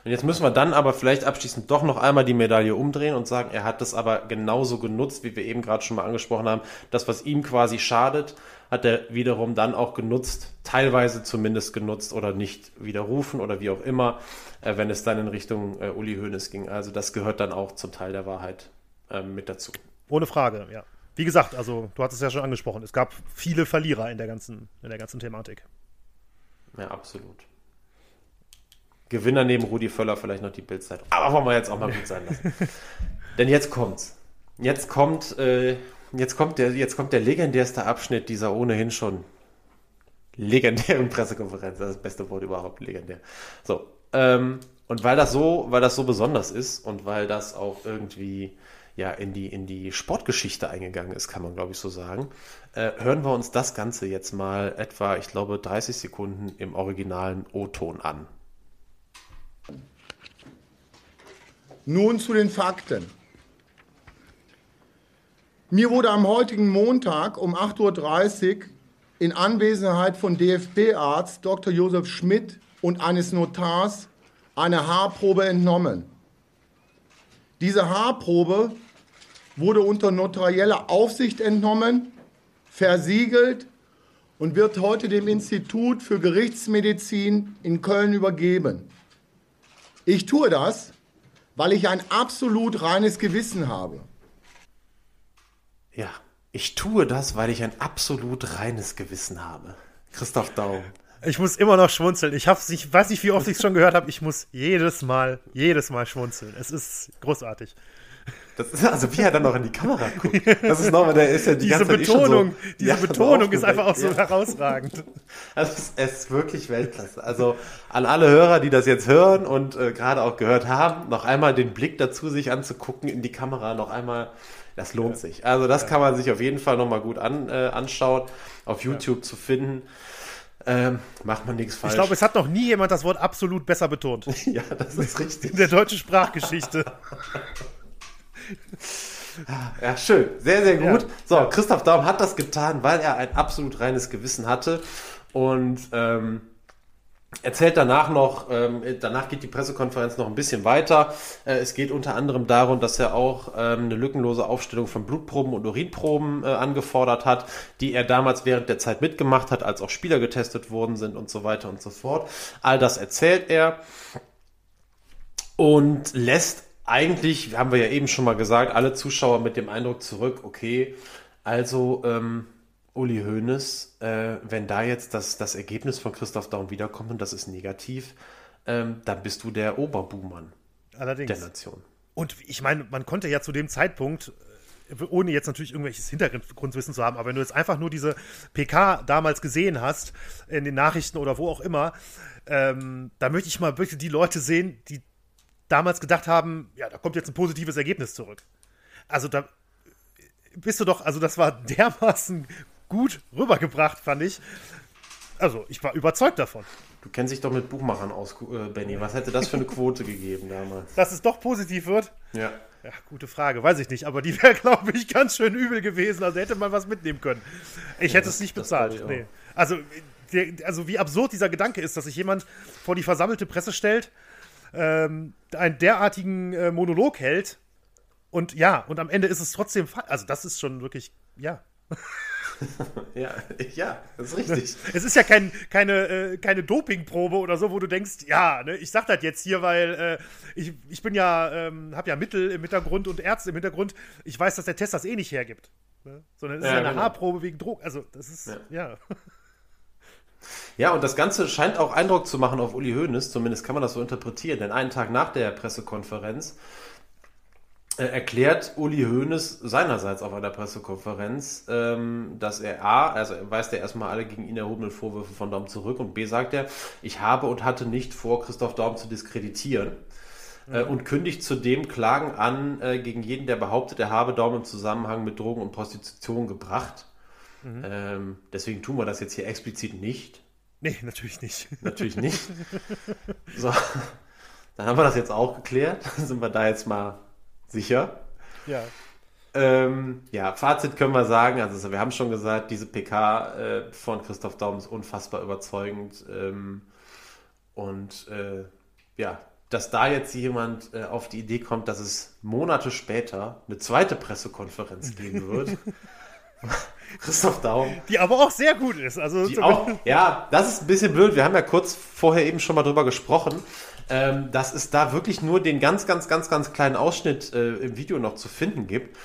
Und jetzt müssen wir dann aber vielleicht abschließend doch noch einmal die Medaille umdrehen und sagen, er hat das aber genauso genutzt, wie wir eben gerade schon mal angesprochen haben. Das, was ihm quasi schadet, hat er wiederum dann auch genutzt, teilweise zumindest genutzt oder nicht widerrufen oder wie auch immer, äh, wenn es dann in Richtung äh, Uli Hoeneß ging. Also das gehört dann auch zum Teil der Wahrheit äh, mit dazu. Ohne Frage, ja. Wie gesagt, also du hattest es ja schon angesprochen, es gab viele Verlierer in der ganzen, in der ganzen Thematik. Ja, absolut. Gewinner neben Rudi Völler vielleicht noch die Bildzeit. Aber wollen wir jetzt auch mal gut sein lassen. Denn jetzt kommt's. Jetzt kommt, äh, jetzt kommt der, jetzt kommt der legendärste Abschnitt dieser ohnehin schon legendären Pressekonferenz. Das ist das beste Wort überhaupt, legendär. So, ähm, und weil das so, weil das so besonders ist und weil das auch irgendwie ja in die in die Sportgeschichte eingegangen ist, kann man glaube ich so sagen, äh, hören wir uns das Ganze jetzt mal etwa, ich glaube, 30 Sekunden im originalen O-Ton an. Nun zu den Fakten. Mir wurde am heutigen Montag um 8.30 Uhr in Anwesenheit von DFB-Arzt Dr. Josef Schmidt und eines Notars eine Haarprobe entnommen. Diese Haarprobe wurde unter notarieller Aufsicht entnommen, versiegelt und wird heute dem Institut für Gerichtsmedizin in Köln übergeben. Ich tue das, weil ich ein absolut reines Gewissen habe. Ja, ich tue das, weil ich ein absolut reines Gewissen habe. Christoph Daum. Ich muss immer noch schmunzeln. Ich, hab's, ich weiß nicht, wie oft ich es schon gehört habe. Ich muss jedes Mal, jedes Mal schmunzeln. Es ist großartig. Das ist also, wie er dann noch in die Kamera guckt. Das ist nochmal, der ist ja die diese ganze Betonung, so, diese ja, Betonung ist einfach auch so ja. herausragend. Also es, es, ist wirklich Weltklasse. Also an alle Hörer, die das jetzt hören und äh, gerade auch gehört haben, noch einmal den Blick dazu, sich anzugucken in die Kamera, noch einmal, das lohnt ja. sich. Also das kann man sich auf jeden Fall nochmal gut an, äh, anschauen, auf YouTube zu finden. Ähm, macht man nichts falsch. Ich glaube, es hat noch nie jemand das Wort absolut besser betont. ja, das ist richtig. In der deutschen Sprachgeschichte. Ja, schön. Sehr, sehr gut. Ja. So, Christoph Daum hat das getan, weil er ein absolut reines Gewissen hatte. Und ähm, erzählt danach noch, ähm, danach geht die Pressekonferenz noch ein bisschen weiter. Äh, es geht unter anderem darum, dass er auch ähm, eine lückenlose Aufstellung von Blutproben und Urinproben äh, angefordert hat, die er damals während der Zeit mitgemacht hat, als auch Spieler getestet worden sind und so weiter und so fort. All das erzählt er und lässt eigentlich, haben wir ja eben schon mal gesagt, alle Zuschauer mit dem Eindruck zurück, okay, also ähm, Uli Hoeneß, äh, wenn da jetzt das, das Ergebnis von Christoph Daum wiederkommt und das ist negativ, ähm, dann bist du der Oberbuhmann Allerdings. der Nation. Und ich meine, man konnte ja zu dem Zeitpunkt ohne jetzt natürlich irgendwelches Hintergrundwissen zu haben, aber wenn du jetzt einfach nur diese PK damals gesehen hast, in den Nachrichten oder wo auch immer, ähm, da möchte ich mal wirklich die Leute sehen, die damals gedacht haben, ja, da kommt jetzt ein positives Ergebnis zurück. Also da bist du doch, also das war dermaßen gut rübergebracht, fand ich. Also, ich war überzeugt davon. Du kennst dich doch mit Buchmachern aus, äh, Benny. Was hätte das für eine Quote gegeben damals? Dass es doch positiv wird? Ja. Ja, gute Frage, weiß ich nicht, aber die wäre, glaube ich, ganz schön übel gewesen. Also hätte man was mitnehmen können. Ich hätte es nicht bezahlt. Nee. Also, der, also, wie absurd dieser Gedanke ist, dass sich jemand vor die versammelte Presse stellt, ähm, einen derartigen äh, Monolog hält und ja, und am Ende ist es trotzdem. Also, das ist schon wirklich, ja. ja, ja, das ist richtig. Es ist ja kein, keine, äh, keine Dopingprobe oder so, wo du denkst, ja, ne, ich sag das jetzt hier, weil äh, ich, ich bin ja, ähm, habe ja Mittel im Hintergrund und Ärzte im Hintergrund. Ich weiß, dass der Test das eh nicht hergibt. Ne? Sondern es ja, ist ja eine genau. Haarprobe wegen Druck. Also, das ist, ja. ja. Ja, und das Ganze scheint auch Eindruck zu machen auf Uli Hoeneß, zumindest kann man das so interpretieren, denn einen Tag nach der Pressekonferenz äh, erklärt Uli Hoeneß seinerseits auf einer Pressekonferenz, ähm, dass er A, also er weist er erstmal alle gegen ihn erhobenen Vorwürfe von Daum zurück und B sagt er, ich habe und hatte nicht vor, Christoph Daum zu diskreditieren. Äh, und kündigt zudem Klagen an äh, gegen jeden, der behauptet, er habe Daum im Zusammenhang mit Drogen und Prostitution gebracht. Mhm. Ähm, deswegen tun wir das jetzt hier explizit nicht. Nee, natürlich nicht. Natürlich nicht. So, dann haben wir das jetzt auch geklärt. Dann sind wir da jetzt mal sicher. Ja. Ähm, ja, Fazit können wir sagen, also wir haben schon gesagt, diese PK äh, von Christoph Daum ist unfassbar überzeugend. Ähm, und äh, ja, dass da jetzt jemand äh, auf die Idee kommt, dass es Monate später eine zweite Pressekonferenz geben wird. Christoph Daum. Die aber auch sehr gut ist. Also auch, ja, das ist ein bisschen blöd. Wir haben ja kurz vorher eben schon mal drüber gesprochen ähm, dass es da wirklich nur den ganz, ganz, ganz, ganz kleinen Ausschnitt äh, im Video noch zu finden gibt.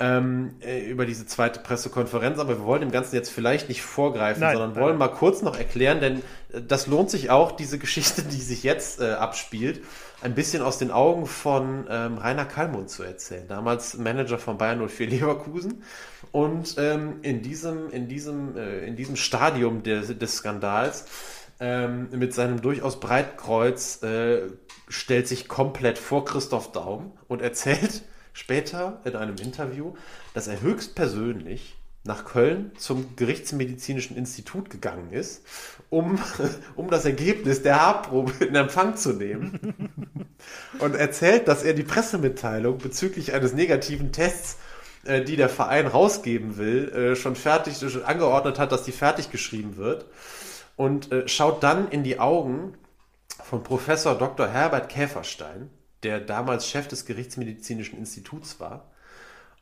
Ähm, äh, über diese zweite Pressekonferenz, aber wir wollen dem Ganzen jetzt vielleicht nicht vorgreifen, nein, sondern nein. wollen mal kurz noch erklären, denn äh, das lohnt sich auch, diese Geschichte, die sich jetzt äh, abspielt, ein bisschen aus den Augen von ähm, Rainer Kallmund zu erzählen, damals Manager von Bayern 04 Leverkusen. Und ähm, in diesem, in diesem, äh, in diesem Stadium des, des Skandals ähm, mit seinem durchaus Breitkreuz äh, stellt sich komplett vor Christoph Daum und erzählt später in einem Interview, dass er höchstpersönlich nach Köln zum Gerichtsmedizinischen Institut gegangen ist, um, um das Ergebnis der Haarprobe in Empfang zu nehmen. Und erzählt, dass er die Pressemitteilung bezüglich eines negativen Tests, die der Verein rausgeben will, äh, schon fertig, schon angeordnet hat, dass die fertig geschrieben wird und äh, schaut dann in die Augen von Professor Dr. Herbert Käferstein, der damals Chef des Gerichtsmedizinischen Instituts war,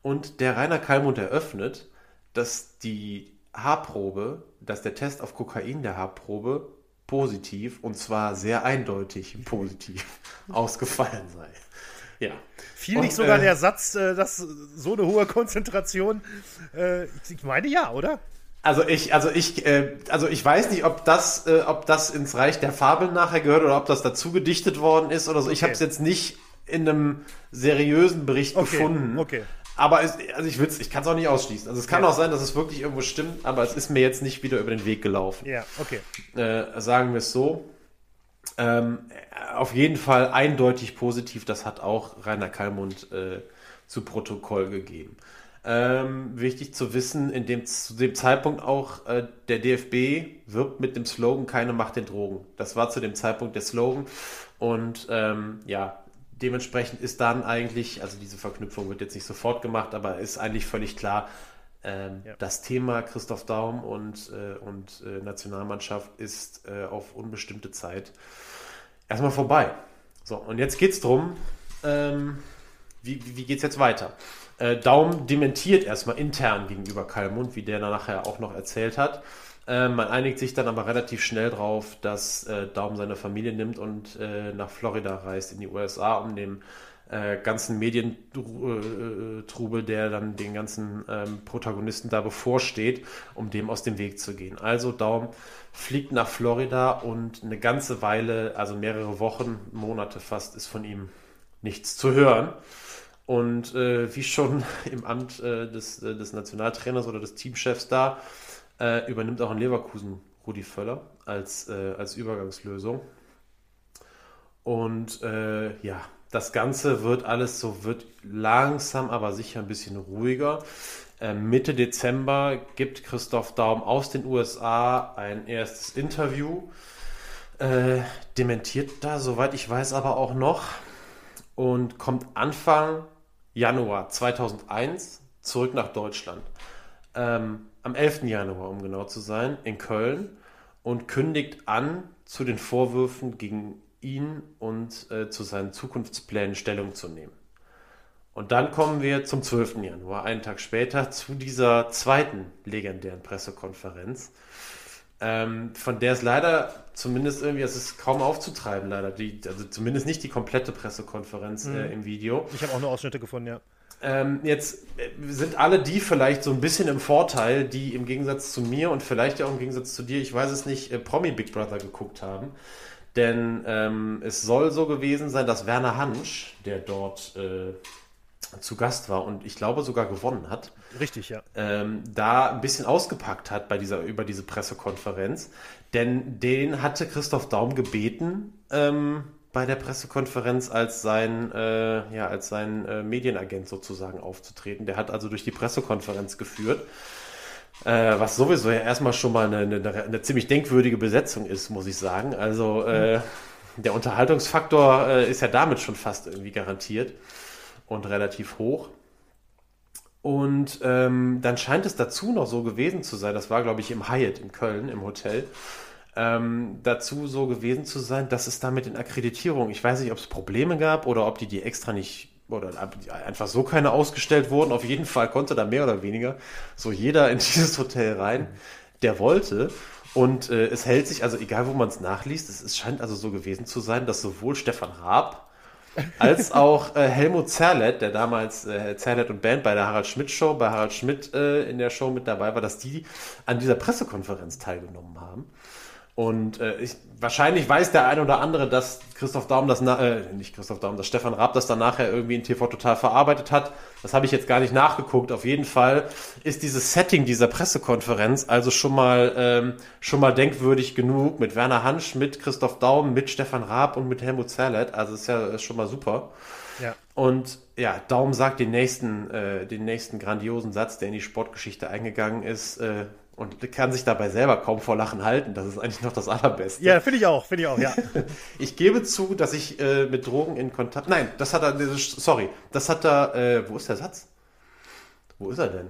und der Rainer Kallmund eröffnet, dass die Haarprobe, dass der Test auf Kokain der Haarprobe positiv und zwar sehr eindeutig positiv ausgefallen sei. Ja. Fiel nicht sogar äh, der Satz, äh, dass so eine hohe Konzentration, äh, ich meine ja, oder? Also ich, also ich, äh, also ich weiß nicht, ob das, äh, ob das ins Reich der Fabeln nachher gehört oder ob das dazu gedichtet worden ist oder so. Okay. Ich habe es jetzt nicht in einem seriösen Bericht okay. gefunden. Okay. Aber es, also ich will's, ich kann es auch nicht ausschließen. Also es kann ja. auch sein, dass es wirklich irgendwo stimmt, aber es ist mir jetzt nicht wieder über den Weg gelaufen. Ja, okay. Äh, sagen wir es so. Ähm, auf jeden Fall eindeutig positiv. Das hat auch Rainer Kallmund äh, zu Protokoll gegeben. Ähm, wichtig zu wissen, in dem, zu dem Zeitpunkt auch, äh, der DFB wirbt mit dem Slogan Keine Macht den Drogen. Das war zu dem Zeitpunkt der Slogan. Und ähm, ja, dementsprechend ist dann eigentlich, also diese Verknüpfung wird jetzt nicht sofort gemacht, aber ist eigentlich völlig klar, ähm, ja. das Thema Christoph Daum und, äh, und äh, Nationalmannschaft ist äh, auf unbestimmte Zeit erstmal vorbei. So, und jetzt geht es darum, ähm, wie, wie geht es jetzt weiter? Äh, Daum dementiert erstmal intern gegenüber Kalmund, wie der dann nachher auch noch erzählt hat. Äh, man einigt sich dann aber relativ schnell drauf, dass äh, Daum seine Familie nimmt und äh, nach Florida reist, in die USA, um dem äh, ganzen Medientrubel, der dann den ganzen ähm, Protagonisten da bevorsteht, um dem aus dem Weg zu gehen. Also Daum fliegt nach Florida und eine ganze Weile, also mehrere Wochen, Monate fast, ist von ihm nichts zu hören. Und äh, wie schon im Amt äh, des, äh, des Nationaltrainers oder des Teamchefs da, äh, übernimmt auch in Leverkusen Rudi Völler als, äh, als Übergangslösung. Und ja, das Ganze wird alles so, wird langsam, aber sicher ein bisschen ruhiger. Mitte Dezember gibt Christoph Daum aus den USA ein erstes Interview. dementiert da, soweit ich weiß, aber auch noch und kommt Anfang Januar 2001 zurück nach Deutschland. Ähm, am 11. Januar, um genau zu sein, in Köln und kündigt an, zu den Vorwürfen gegen ihn und äh, zu seinen Zukunftsplänen Stellung zu nehmen. Und dann kommen wir zum 12. Januar, einen Tag später, zu dieser zweiten legendären Pressekonferenz, ähm, von der es leider zumindest irgendwie, es ist kaum aufzutreiben, leider. Die, also zumindest nicht die komplette Pressekonferenz mhm. äh, im Video. Ich habe auch nur Ausschnitte gefunden, ja. Ähm, jetzt äh, sind alle die vielleicht so ein bisschen im Vorteil, die im Gegensatz zu mir und vielleicht ja auch im Gegensatz zu dir, ich weiß es nicht, äh, Promi Big Brother geguckt haben. Denn ähm, es soll so gewesen sein, dass Werner Hansch, der dort äh, zu Gast war und ich glaube sogar gewonnen hat. Richtig, ja. Ähm, da ein bisschen ausgepackt hat bei dieser, über diese Pressekonferenz. Denn den hatte Christoph Daum gebeten, ähm, bei der Pressekonferenz als sein, äh, ja, als sein äh, Medienagent sozusagen aufzutreten. Der hat also durch die Pressekonferenz geführt, äh, was sowieso ja erstmal schon mal eine, eine, eine, ziemlich denkwürdige Besetzung ist, muss ich sagen. Also äh, der Unterhaltungsfaktor äh, ist ja damit schon fast irgendwie garantiert und relativ hoch. Und ähm, dann scheint es dazu noch so gewesen zu sein, das war glaube ich im Hyatt in Köln im Hotel, ähm, dazu so gewesen zu sein, dass es da mit den Akkreditierungen, ich weiß nicht, ob es Probleme gab oder ob die die extra nicht oder einfach so keine ausgestellt wurden. Auf jeden Fall konnte da mehr oder weniger so jeder in dieses Hotel rein, der wollte. Und äh, es hält sich, also egal wo man es nachliest, es, es, scheint also so gewesen zu sein, dass sowohl Stefan Raab als auch äh, Helmut Zerlett, der damals äh, Zerlett und Band bei der Harald Schmidt Show, bei Harald Schmidt äh, in der Show mit dabei war, dass die an dieser Pressekonferenz teilgenommen haben. Und äh, ich, wahrscheinlich weiß der ein oder andere, dass Christoph Daum das, äh, nicht Christoph Daum, dass Stefan Raab das dann nachher irgendwie in TV total verarbeitet hat. Das habe ich jetzt gar nicht nachgeguckt. Auf jeden Fall ist dieses Setting dieser Pressekonferenz also schon mal, ähm, schon mal denkwürdig genug mit Werner Hansch, mit Christoph Daum, mit Stefan Raab und mit Helmut Zerlett. Also ist ja ist schon mal super. Ja. Und ja, Daum sagt den nächsten, äh, den nächsten grandiosen Satz, der in die Sportgeschichte eingegangen ist. Äh, und kann sich dabei selber kaum vor Lachen halten. Das ist eigentlich noch das Allerbeste. Ja, finde ich auch, finde ich auch, ja. ich gebe zu, dass ich äh, mit Drogen in Kontakt. Nein, das hat er. Sorry, das hat er. Äh, wo ist der Satz? Wo ist er denn?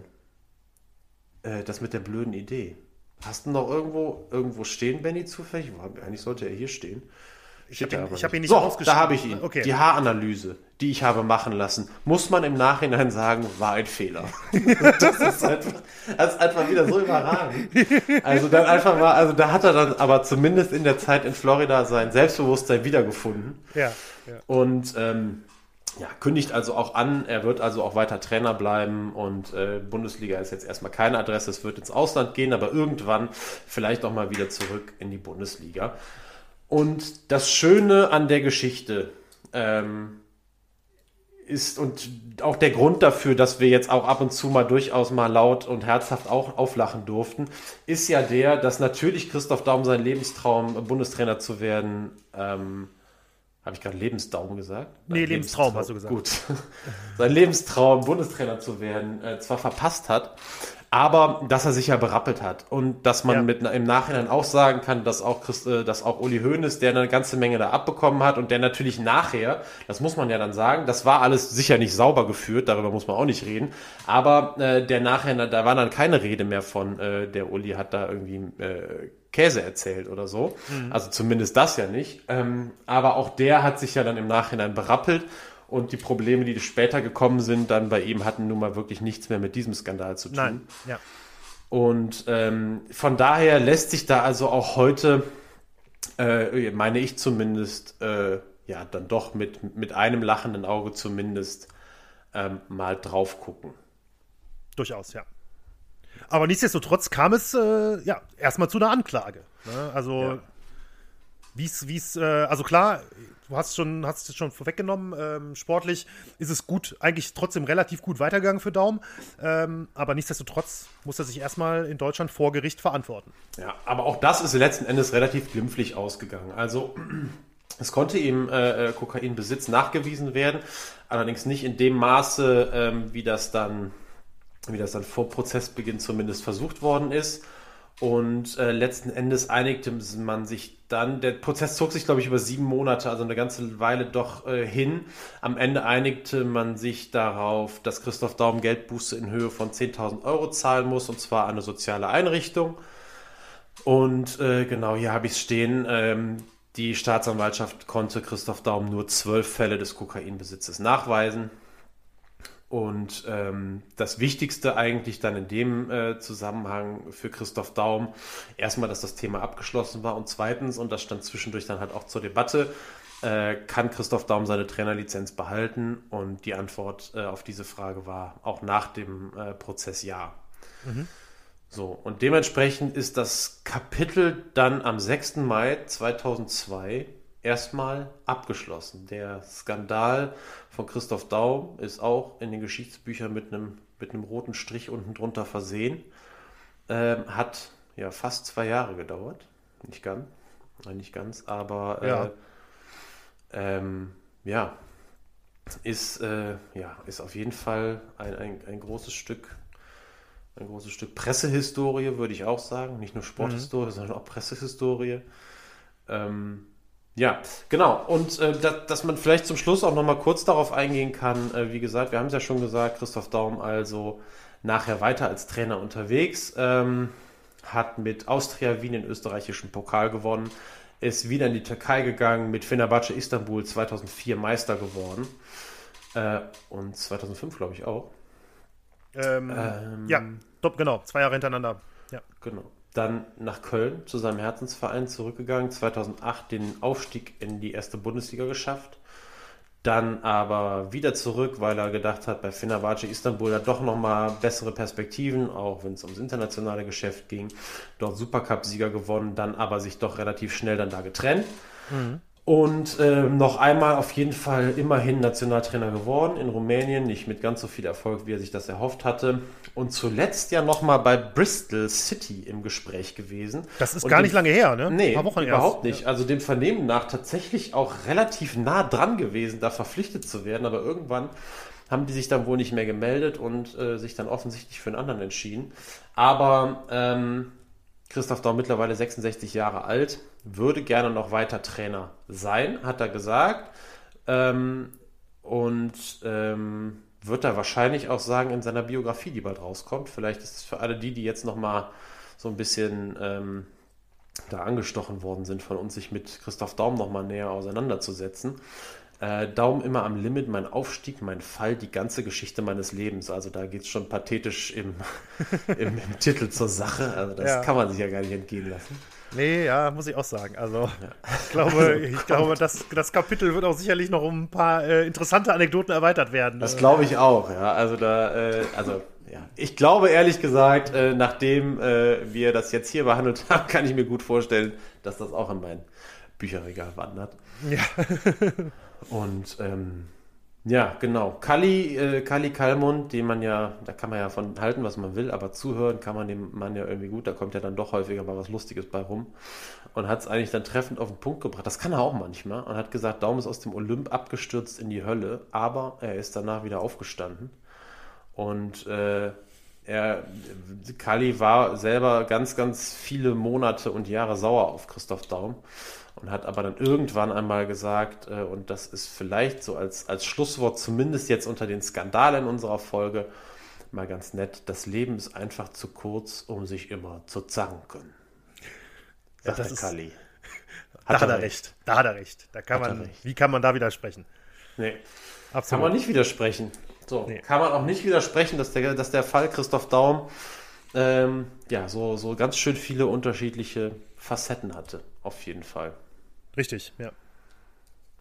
Äh, das mit der blöden Idee. Hast du noch irgendwo irgendwo stehen, Benny, zufällig? Eigentlich sollte er hier stehen. Ich habe ihn, hab ihn, nicht so, aufgeschrieben. Da habe ich ihn. Okay. Die Haaranalyse, die ich habe machen lassen, muss man im Nachhinein sagen, war ein Fehler. das, ist einfach, das ist einfach wieder so überragend. Also dann einfach mal, also da hat er dann aber zumindest in der Zeit in Florida sein Selbstbewusstsein wiedergefunden. Ja. ja. Und ähm, ja, kündigt also auch an, er wird also auch weiter Trainer bleiben und äh, Bundesliga ist jetzt erstmal keine Adresse, es wird ins Ausland gehen, aber irgendwann vielleicht auch mal wieder zurück in die Bundesliga. Und das Schöne an der Geschichte ähm, ist und auch der Grund dafür, dass wir jetzt auch ab und zu mal durchaus mal laut und herzhaft auch auflachen durften, ist ja der, dass natürlich Christoph Daum seinen Lebenstraum, Bundestrainer zu werden, ähm, habe ich gerade Lebensdaum gesagt? Nee, Lebenstraum, Lebenstraum, hast du gesagt. Gut. Sein Lebenstraum, Bundestrainer zu werden, äh, zwar verpasst hat, aber dass er sich ja berappelt hat und dass man ja. mit im Nachhinein auch sagen kann, dass auch Christ, äh, dass auch Uli Hoeneß, der eine ganze Menge da abbekommen hat und der natürlich nachher, das muss man ja dann sagen, das war alles sicher nicht sauber geführt, darüber muss man auch nicht reden, aber äh, der nachher, da war dann keine Rede mehr von, äh, der Uli hat da irgendwie äh, Käse erzählt oder so. Mhm. Also zumindest das ja nicht. Ähm, aber auch der hat sich ja dann im Nachhinein berappelt und die Probleme, die später gekommen sind, dann bei ihm hatten nun mal wirklich nichts mehr mit diesem Skandal zu tun. Nein, ja. Und ähm, von daher lässt sich da also auch heute, äh, meine ich zumindest, äh, ja, dann doch mit, mit einem lachenden Auge zumindest ähm, mal drauf gucken. Durchaus, ja. Aber nichtsdestotrotz kam es äh, ja erstmal zu einer Anklage. Ne? Also ja. Wie es, äh, also klar, du hast schon, hast es schon vorweggenommen, ähm, sportlich ist es gut, eigentlich trotzdem relativ gut weitergegangen für Daum, ähm, aber nichtsdestotrotz muss er sich erstmal in Deutschland vor Gericht verantworten. Ja, aber auch das ist letzten Endes relativ glimpflich ausgegangen. Also es konnte ihm äh, äh, Kokainbesitz nachgewiesen werden, allerdings nicht in dem Maße, ähm, wie das dann, wie das dann vor Prozessbeginn zumindest versucht worden ist. Und äh, letzten Endes einigte man sich dann, der Prozess zog sich, glaube ich, über sieben Monate, also eine ganze Weile doch äh, hin. Am Ende einigte man sich darauf, dass Christoph Daum Geldbuße in Höhe von 10.000 Euro zahlen muss, und zwar eine soziale Einrichtung. Und äh, genau hier habe ich es stehen. Ähm, die Staatsanwaltschaft konnte Christoph Daum nur zwölf Fälle des Kokainbesitzes nachweisen. Und ähm, das Wichtigste eigentlich dann in dem äh, Zusammenhang für Christoph Daum, erstmal, dass das Thema abgeschlossen war und zweitens, und das stand zwischendurch dann halt auch zur Debatte, äh, kann Christoph Daum seine Trainerlizenz behalten? Und die Antwort äh, auf diese Frage war auch nach dem äh, Prozess ja. Mhm. So, und dementsprechend ist das Kapitel dann am 6. Mai 2002 erstmal abgeschlossen. Der Skandal von Christoph Daum ist auch in den Geschichtsbüchern mit einem, mit einem roten Strich unten drunter versehen. Ähm, hat ja fast zwei Jahre gedauert. Nicht ganz, nein, nicht ganz, aber äh, ja, ähm, ja ist, äh, ja, ist auf jeden Fall ein, ein, ein großes Stück ein großes Stück Pressehistorie, würde ich auch sagen. Nicht nur Sporthistorie, mhm. sondern auch Pressehistorie. Ähm, ja, genau. Und äh, dass, dass, man vielleicht zum Schluss auch nochmal kurz darauf eingehen kann, äh, wie gesagt, wir haben es ja schon gesagt, Christoph Daum also nachher weiter als Trainer unterwegs, ähm, hat mit Austria Wien den österreichischen Pokal gewonnen, ist wieder in die Türkei gegangen, mit Fenerbahce Istanbul 2004 Meister geworden äh, und 2005 glaube ich auch. Ähm, ähm, ja, top, genau, zwei Jahre hintereinander. Ja. Genau dann nach Köln zu seinem Herzensverein zurückgegangen, 2008 den Aufstieg in die erste Bundesliga geschafft, dann aber wieder zurück, weil er gedacht hat, bei Fenerbahce Istanbul da doch nochmal bessere Perspektiven, auch wenn es ums internationale Geschäft ging, dort Supercup-Sieger gewonnen, dann aber sich doch relativ schnell dann da getrennt. Mhm. Und äh, noch einmal auf jeden Fall immerhin Nationaltrainer geworden in Rumänien, nicht mit ganz so viel Erfolg, wie er sich das erhofft hatte. Und zuletzt ja nochmal bei Bristol City im Gespräch gewesen. Das ist und gar nicht lange her, ne? Nee, überhaupt erst. nicht. Also dem Vernehmen nach tatsächlich auch relativ nah dran gewesen, da verpflichtet zu werden. Aber irgendwann haben die sich dann wohl nicht mehr gemeldet und äh, sich dann offensichtlich für einen anderen entschieden. Aber ähm, Christoph Daum mittlerweile 66 Jahre alt, würde gerne noch weiter Trainer sein, hat er gesagt. Ähm, und ähm, wird er wahrscheinlich auch sagen in seiner Biografie, die bald rauskommt. Vielleicht ist es für alle die, die jetzt noch mal so ein bisschen ähm, da angestochen worden sind von uns, sich mit Christoph Daum noch mal näher auseinanderzusetzen. Äh, Daumen immer am Limit, mein Aufstieg, mein Fall, die ganze Geschichte meines Lebens. Also da geht es schon pathetisch im, im, im, Titel zur Sache. Also das ja. kann man sich ja gar nicht entgehen lassen. Nee, ja, muss ich auch sagen. Also ja. ich glaube, ich glaube das, das Kapitel wird auch sicherlich noch um ein paar äh, interessante Anekdoten erweitert werden. Das glaube ich auch, ja. Also da, äh, also ja. Ich glaube ehrlich gesagt, äh, nachdem äh, wir das jetzt hier behandelt haben, kann ich mir gut vorstellen, dass das auch in mein Bücherregal wandert. Ja. Und ähm, ja, genau. Kali, äh, Kali Kalmund, den man ja, da kann man ja von halten, was man will, aber zuhören kann man dem Mann ja irgendwie gut. Da kommt ja dann doch häufiger mal was Lustiges bei rum. Und hat es eigentlich dann treffend auf den Punkt gebracht. Das kann er auch manchmal. Und hat gesagt, Daumen ist aus dem Olymp abgestürzt in die Hölle, aber er ist danach wieder aufgestanden. Und äh, er, Kali war selber ganz, ganz viele Monate und Jahre sauer auf Christoph Daum und hat aber dann irgendwann einmal gesagt, äh, und das ist vielleicht so als, als Schlusswort, zumindest jetzt unter den Skandalen unserer Folge, mal ganz nett, das Leben ist einfach zu kurz, um sich immer zu zanken. Sagt ja, der Kali. Hat da hat er recht. recht. Da hat er recht. Da kann hat man, wie kann man da widersprechen? Nee. Absolut. Kann man nicht widersprechen. So, nee. kann man auch nicht widersprechen, dass der, dass der Fall Christoph Daum ähm, ja, so, so ganz schön viele unterschiedliche Facetten hatte. Auf jeden Fall. Richtig, ja.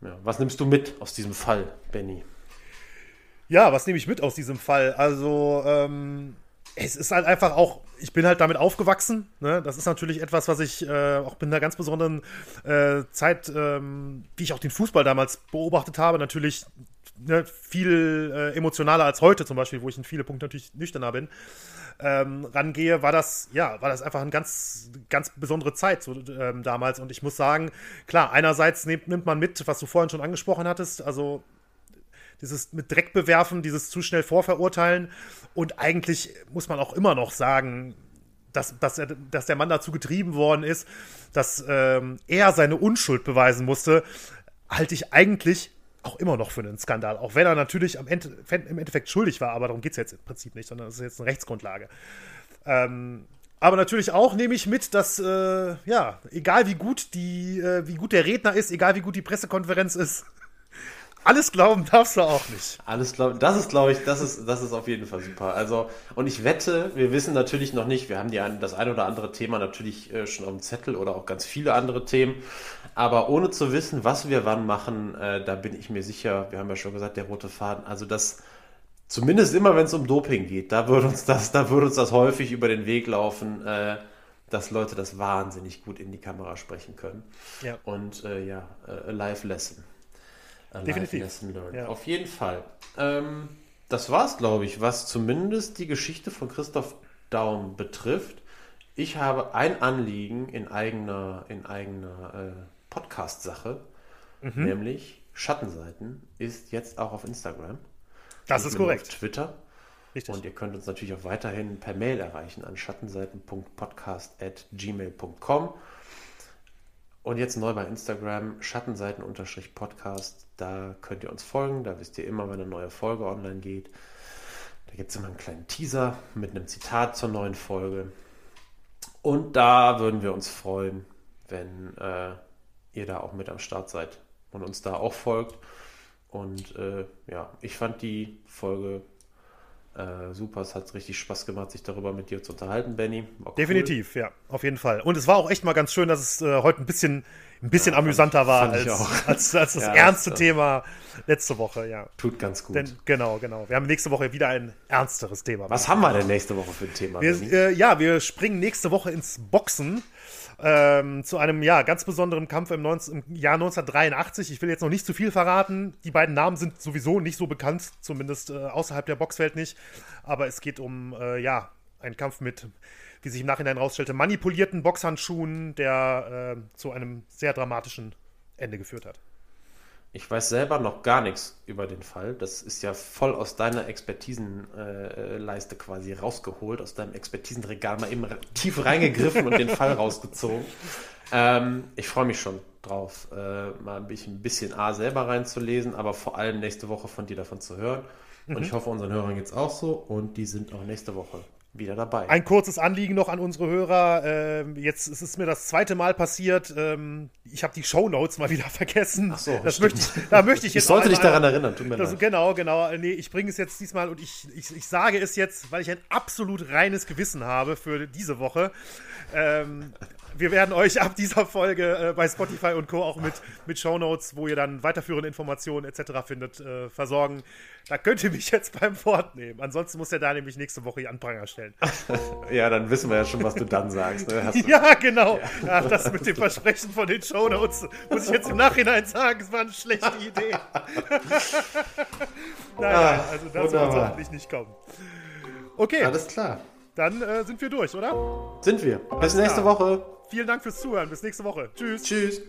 ja. Was nimmst du mit aus diesem Fall, Benny? Ja, was nehme ich mit aus diesem Fall? Also, ähm, es ist halt einfach auch, ich bin halt damit aufgewachsen. Ne? Das ist natürlich etwas, was ich äh, auch in einer ganz besonderen äh, Zeit, ähm, wie ich auch den Fußball damals beobachtet habe, natürlich ne, viel äh, emotionaler als heute zum Beispiel, wo ich in viele Punkte natürlich nüchterner bin. Ähm, rangehe, war das, ja, war das einfach eine ganz, ganz besondere Zeit so, ähm, damals. Und ich muss sagen, klar, einerseits nimmt, nimmt man mit, was du vorhin schon angesprochen hattest, also dieses mit Dreck bewerfen, dieses zu schnell vorverurteilen. Und eigentlich muss man auch immer noch sagen, dass, dass, er, dass der Mann dazu getrieben worden ist, dass ähm, er seine Unschuld beweisen musste, halte ich eigentlich auch immer noch für einen Skandal. Auch wenn er natürlich am Ende, im Endeffekt schuldig war, aber darum geht es jetzt im Prinzip nicht, sondern es ist jetzt eine Rechtsgrundlage. Ähm, aber natürlich auch nehme ich mit, dass, äh, ja, egal wie gut die, äh, wie gut der Redner ist, egal wie gut die Pressekonferenz ist, alles glauben darfst du auch nicht. Alles glauben, das ist, glaube ich, das ist, das ist auf jeden Fall super. Also, und ich wette, wir wissen natürlich noch nicht, wir haben die, das ein oder andere Thema natürlich äh, schon auf dem Zettel oder auch ganz viele andere Themen. Aber ohne zu wissen, was wir wann machen, äh, da bin ich mir sicher, wir haben ja schon gesagt, der rote Faden, also das, zumindest immer, wenn es um Doping geht, da würde uns das, da würde uns das häufig über den Weg laufen, äh, dass Leute das wahnsinnig gut in die Kamera sprechen können. Ja. Und äh, ja, äh, Live Lesson. Definitiv. Ja. Auf jeden Fall. Ähm, das war's, glaube ich, was zumindest die Geschichte von Christoph Daum betrifft. Ich habe ein Anliegen in eigener, in eigener äh, Podcast-Sache, mhm. nämlich Schattenseiten ist jetzt auch auf Instagram. Das ist korrekt. Auf Twitter. Richtig. Und ihr könnt uns natürlich auch weiterhin per Mail erreichen an schattenseiten.podcast.gmail.com. Und jetzt neu bei Instagram, Schattenseiten-Podcast. Da könnt ihr uns folgen. Da wisst ihr immer, wenn eine neue Folge online geht. Da gibt es immer einen kleinen Teaser mit einem Zitat zur neuen Folge. Und da würden wir uns freuen, wenn äh, ihr da auch mit am Start seid und uns da auch folgt. Und äh, ja, ich fand die Folge äh, super, es hat richtig Spaß gemacht, sich darüber mit dir zu unterhalten, Benny. Cool. Definitiv, ja, auf jeden Fall. Und es war auch echt mal ganz schön, dass es äh, heute ein bisschen, ein bisschen ja, amüsanter war als, als, als, das ja, ernste das, Thema letzte Woche, ja. Tut ganz gut. Denn, genau, genau. Wir haben nächste Woche wieder ein ernsteres Thema. Was haben wir denn nächste Woche für ein Thema? Wir, äh, ja, wir springen nächste Woche ins Boxen ähm, zu einem ja, ganz besonderen Kampf im, 19, im, Jahr 1983. Ich will jetzt noch nicht zu viel verraten. Die beiden Namen sind sowieso nicht so bekannt, zumindest äh, außerhalb der Boxwelt nicht. Aber es geht um äh, ja, einen Kampf mit, wie sich im Nachhinein herausstellte, manipulierten Boxhandschuhen, der äh, zu einem sehr dramatischen Ende geführt hat. Ich weiß selber noch gar nichts über den Fall. Das ist ja voll aus deiner Expertisenleiste quasi rausgeholt, aus deinem Expertisenregal mal eben tief reingegriffen und den Fall rausgezogen. Ähm, ich freue mich schon drauf, äh, mal ein bisschen, ein bisschen A selber reinzulesen, aber vor allem nächste Woche von dir davon zu hören. Und mhm. ich hoffe, unseren Hörern geht es auch so und die sind auch nächste Woche wieder dabei. Ein kurzes Anliegen noch an unsere Hörer. Ähm, jetzt ist es mir das zweite Mal passiert. Ähm, ich habe die Show Notes mal wieder vergessen. Ach so, das möchte ich, da möchte ich jetzt. Ich sollte dich daran erinnern. Tut mir das, leid. Genau, genau. Nee, ich bringe es jetzt diesmal und ich, ich, ich sage es jetzt, weil ich ein absolut reines Gewissen habe für diese Woche. Ähm, wir werden euch ab dieser Folge äh, bei Spotify und Co. auch mit, mit Shownotes, wo ihr dann weiterführende Informationen etc. findet, äh, versorgen. Da könnt ihr mich jetzt beim Wort nehmen. Ansonsten muss er da nämlich nächste Woche an Pranger stellen. ja, dann wissen wir ja schon, was du dann sagst. Ne? ja, genau. Ja. Ja, das mit dem Versprechen von den Shownotes muss ich jetzt im Nachhinein sagen, es war eine schlechte Idee. naja, ah, also das wird hoffentlich nicht kommen. Okay. Alles klar. Dann äh, sind wir durch, oder? Sind wir. Bis nächste Woche. Vielen Dank fürs Zuhören. Bis nächste Woche. Tschüss. Tschüss.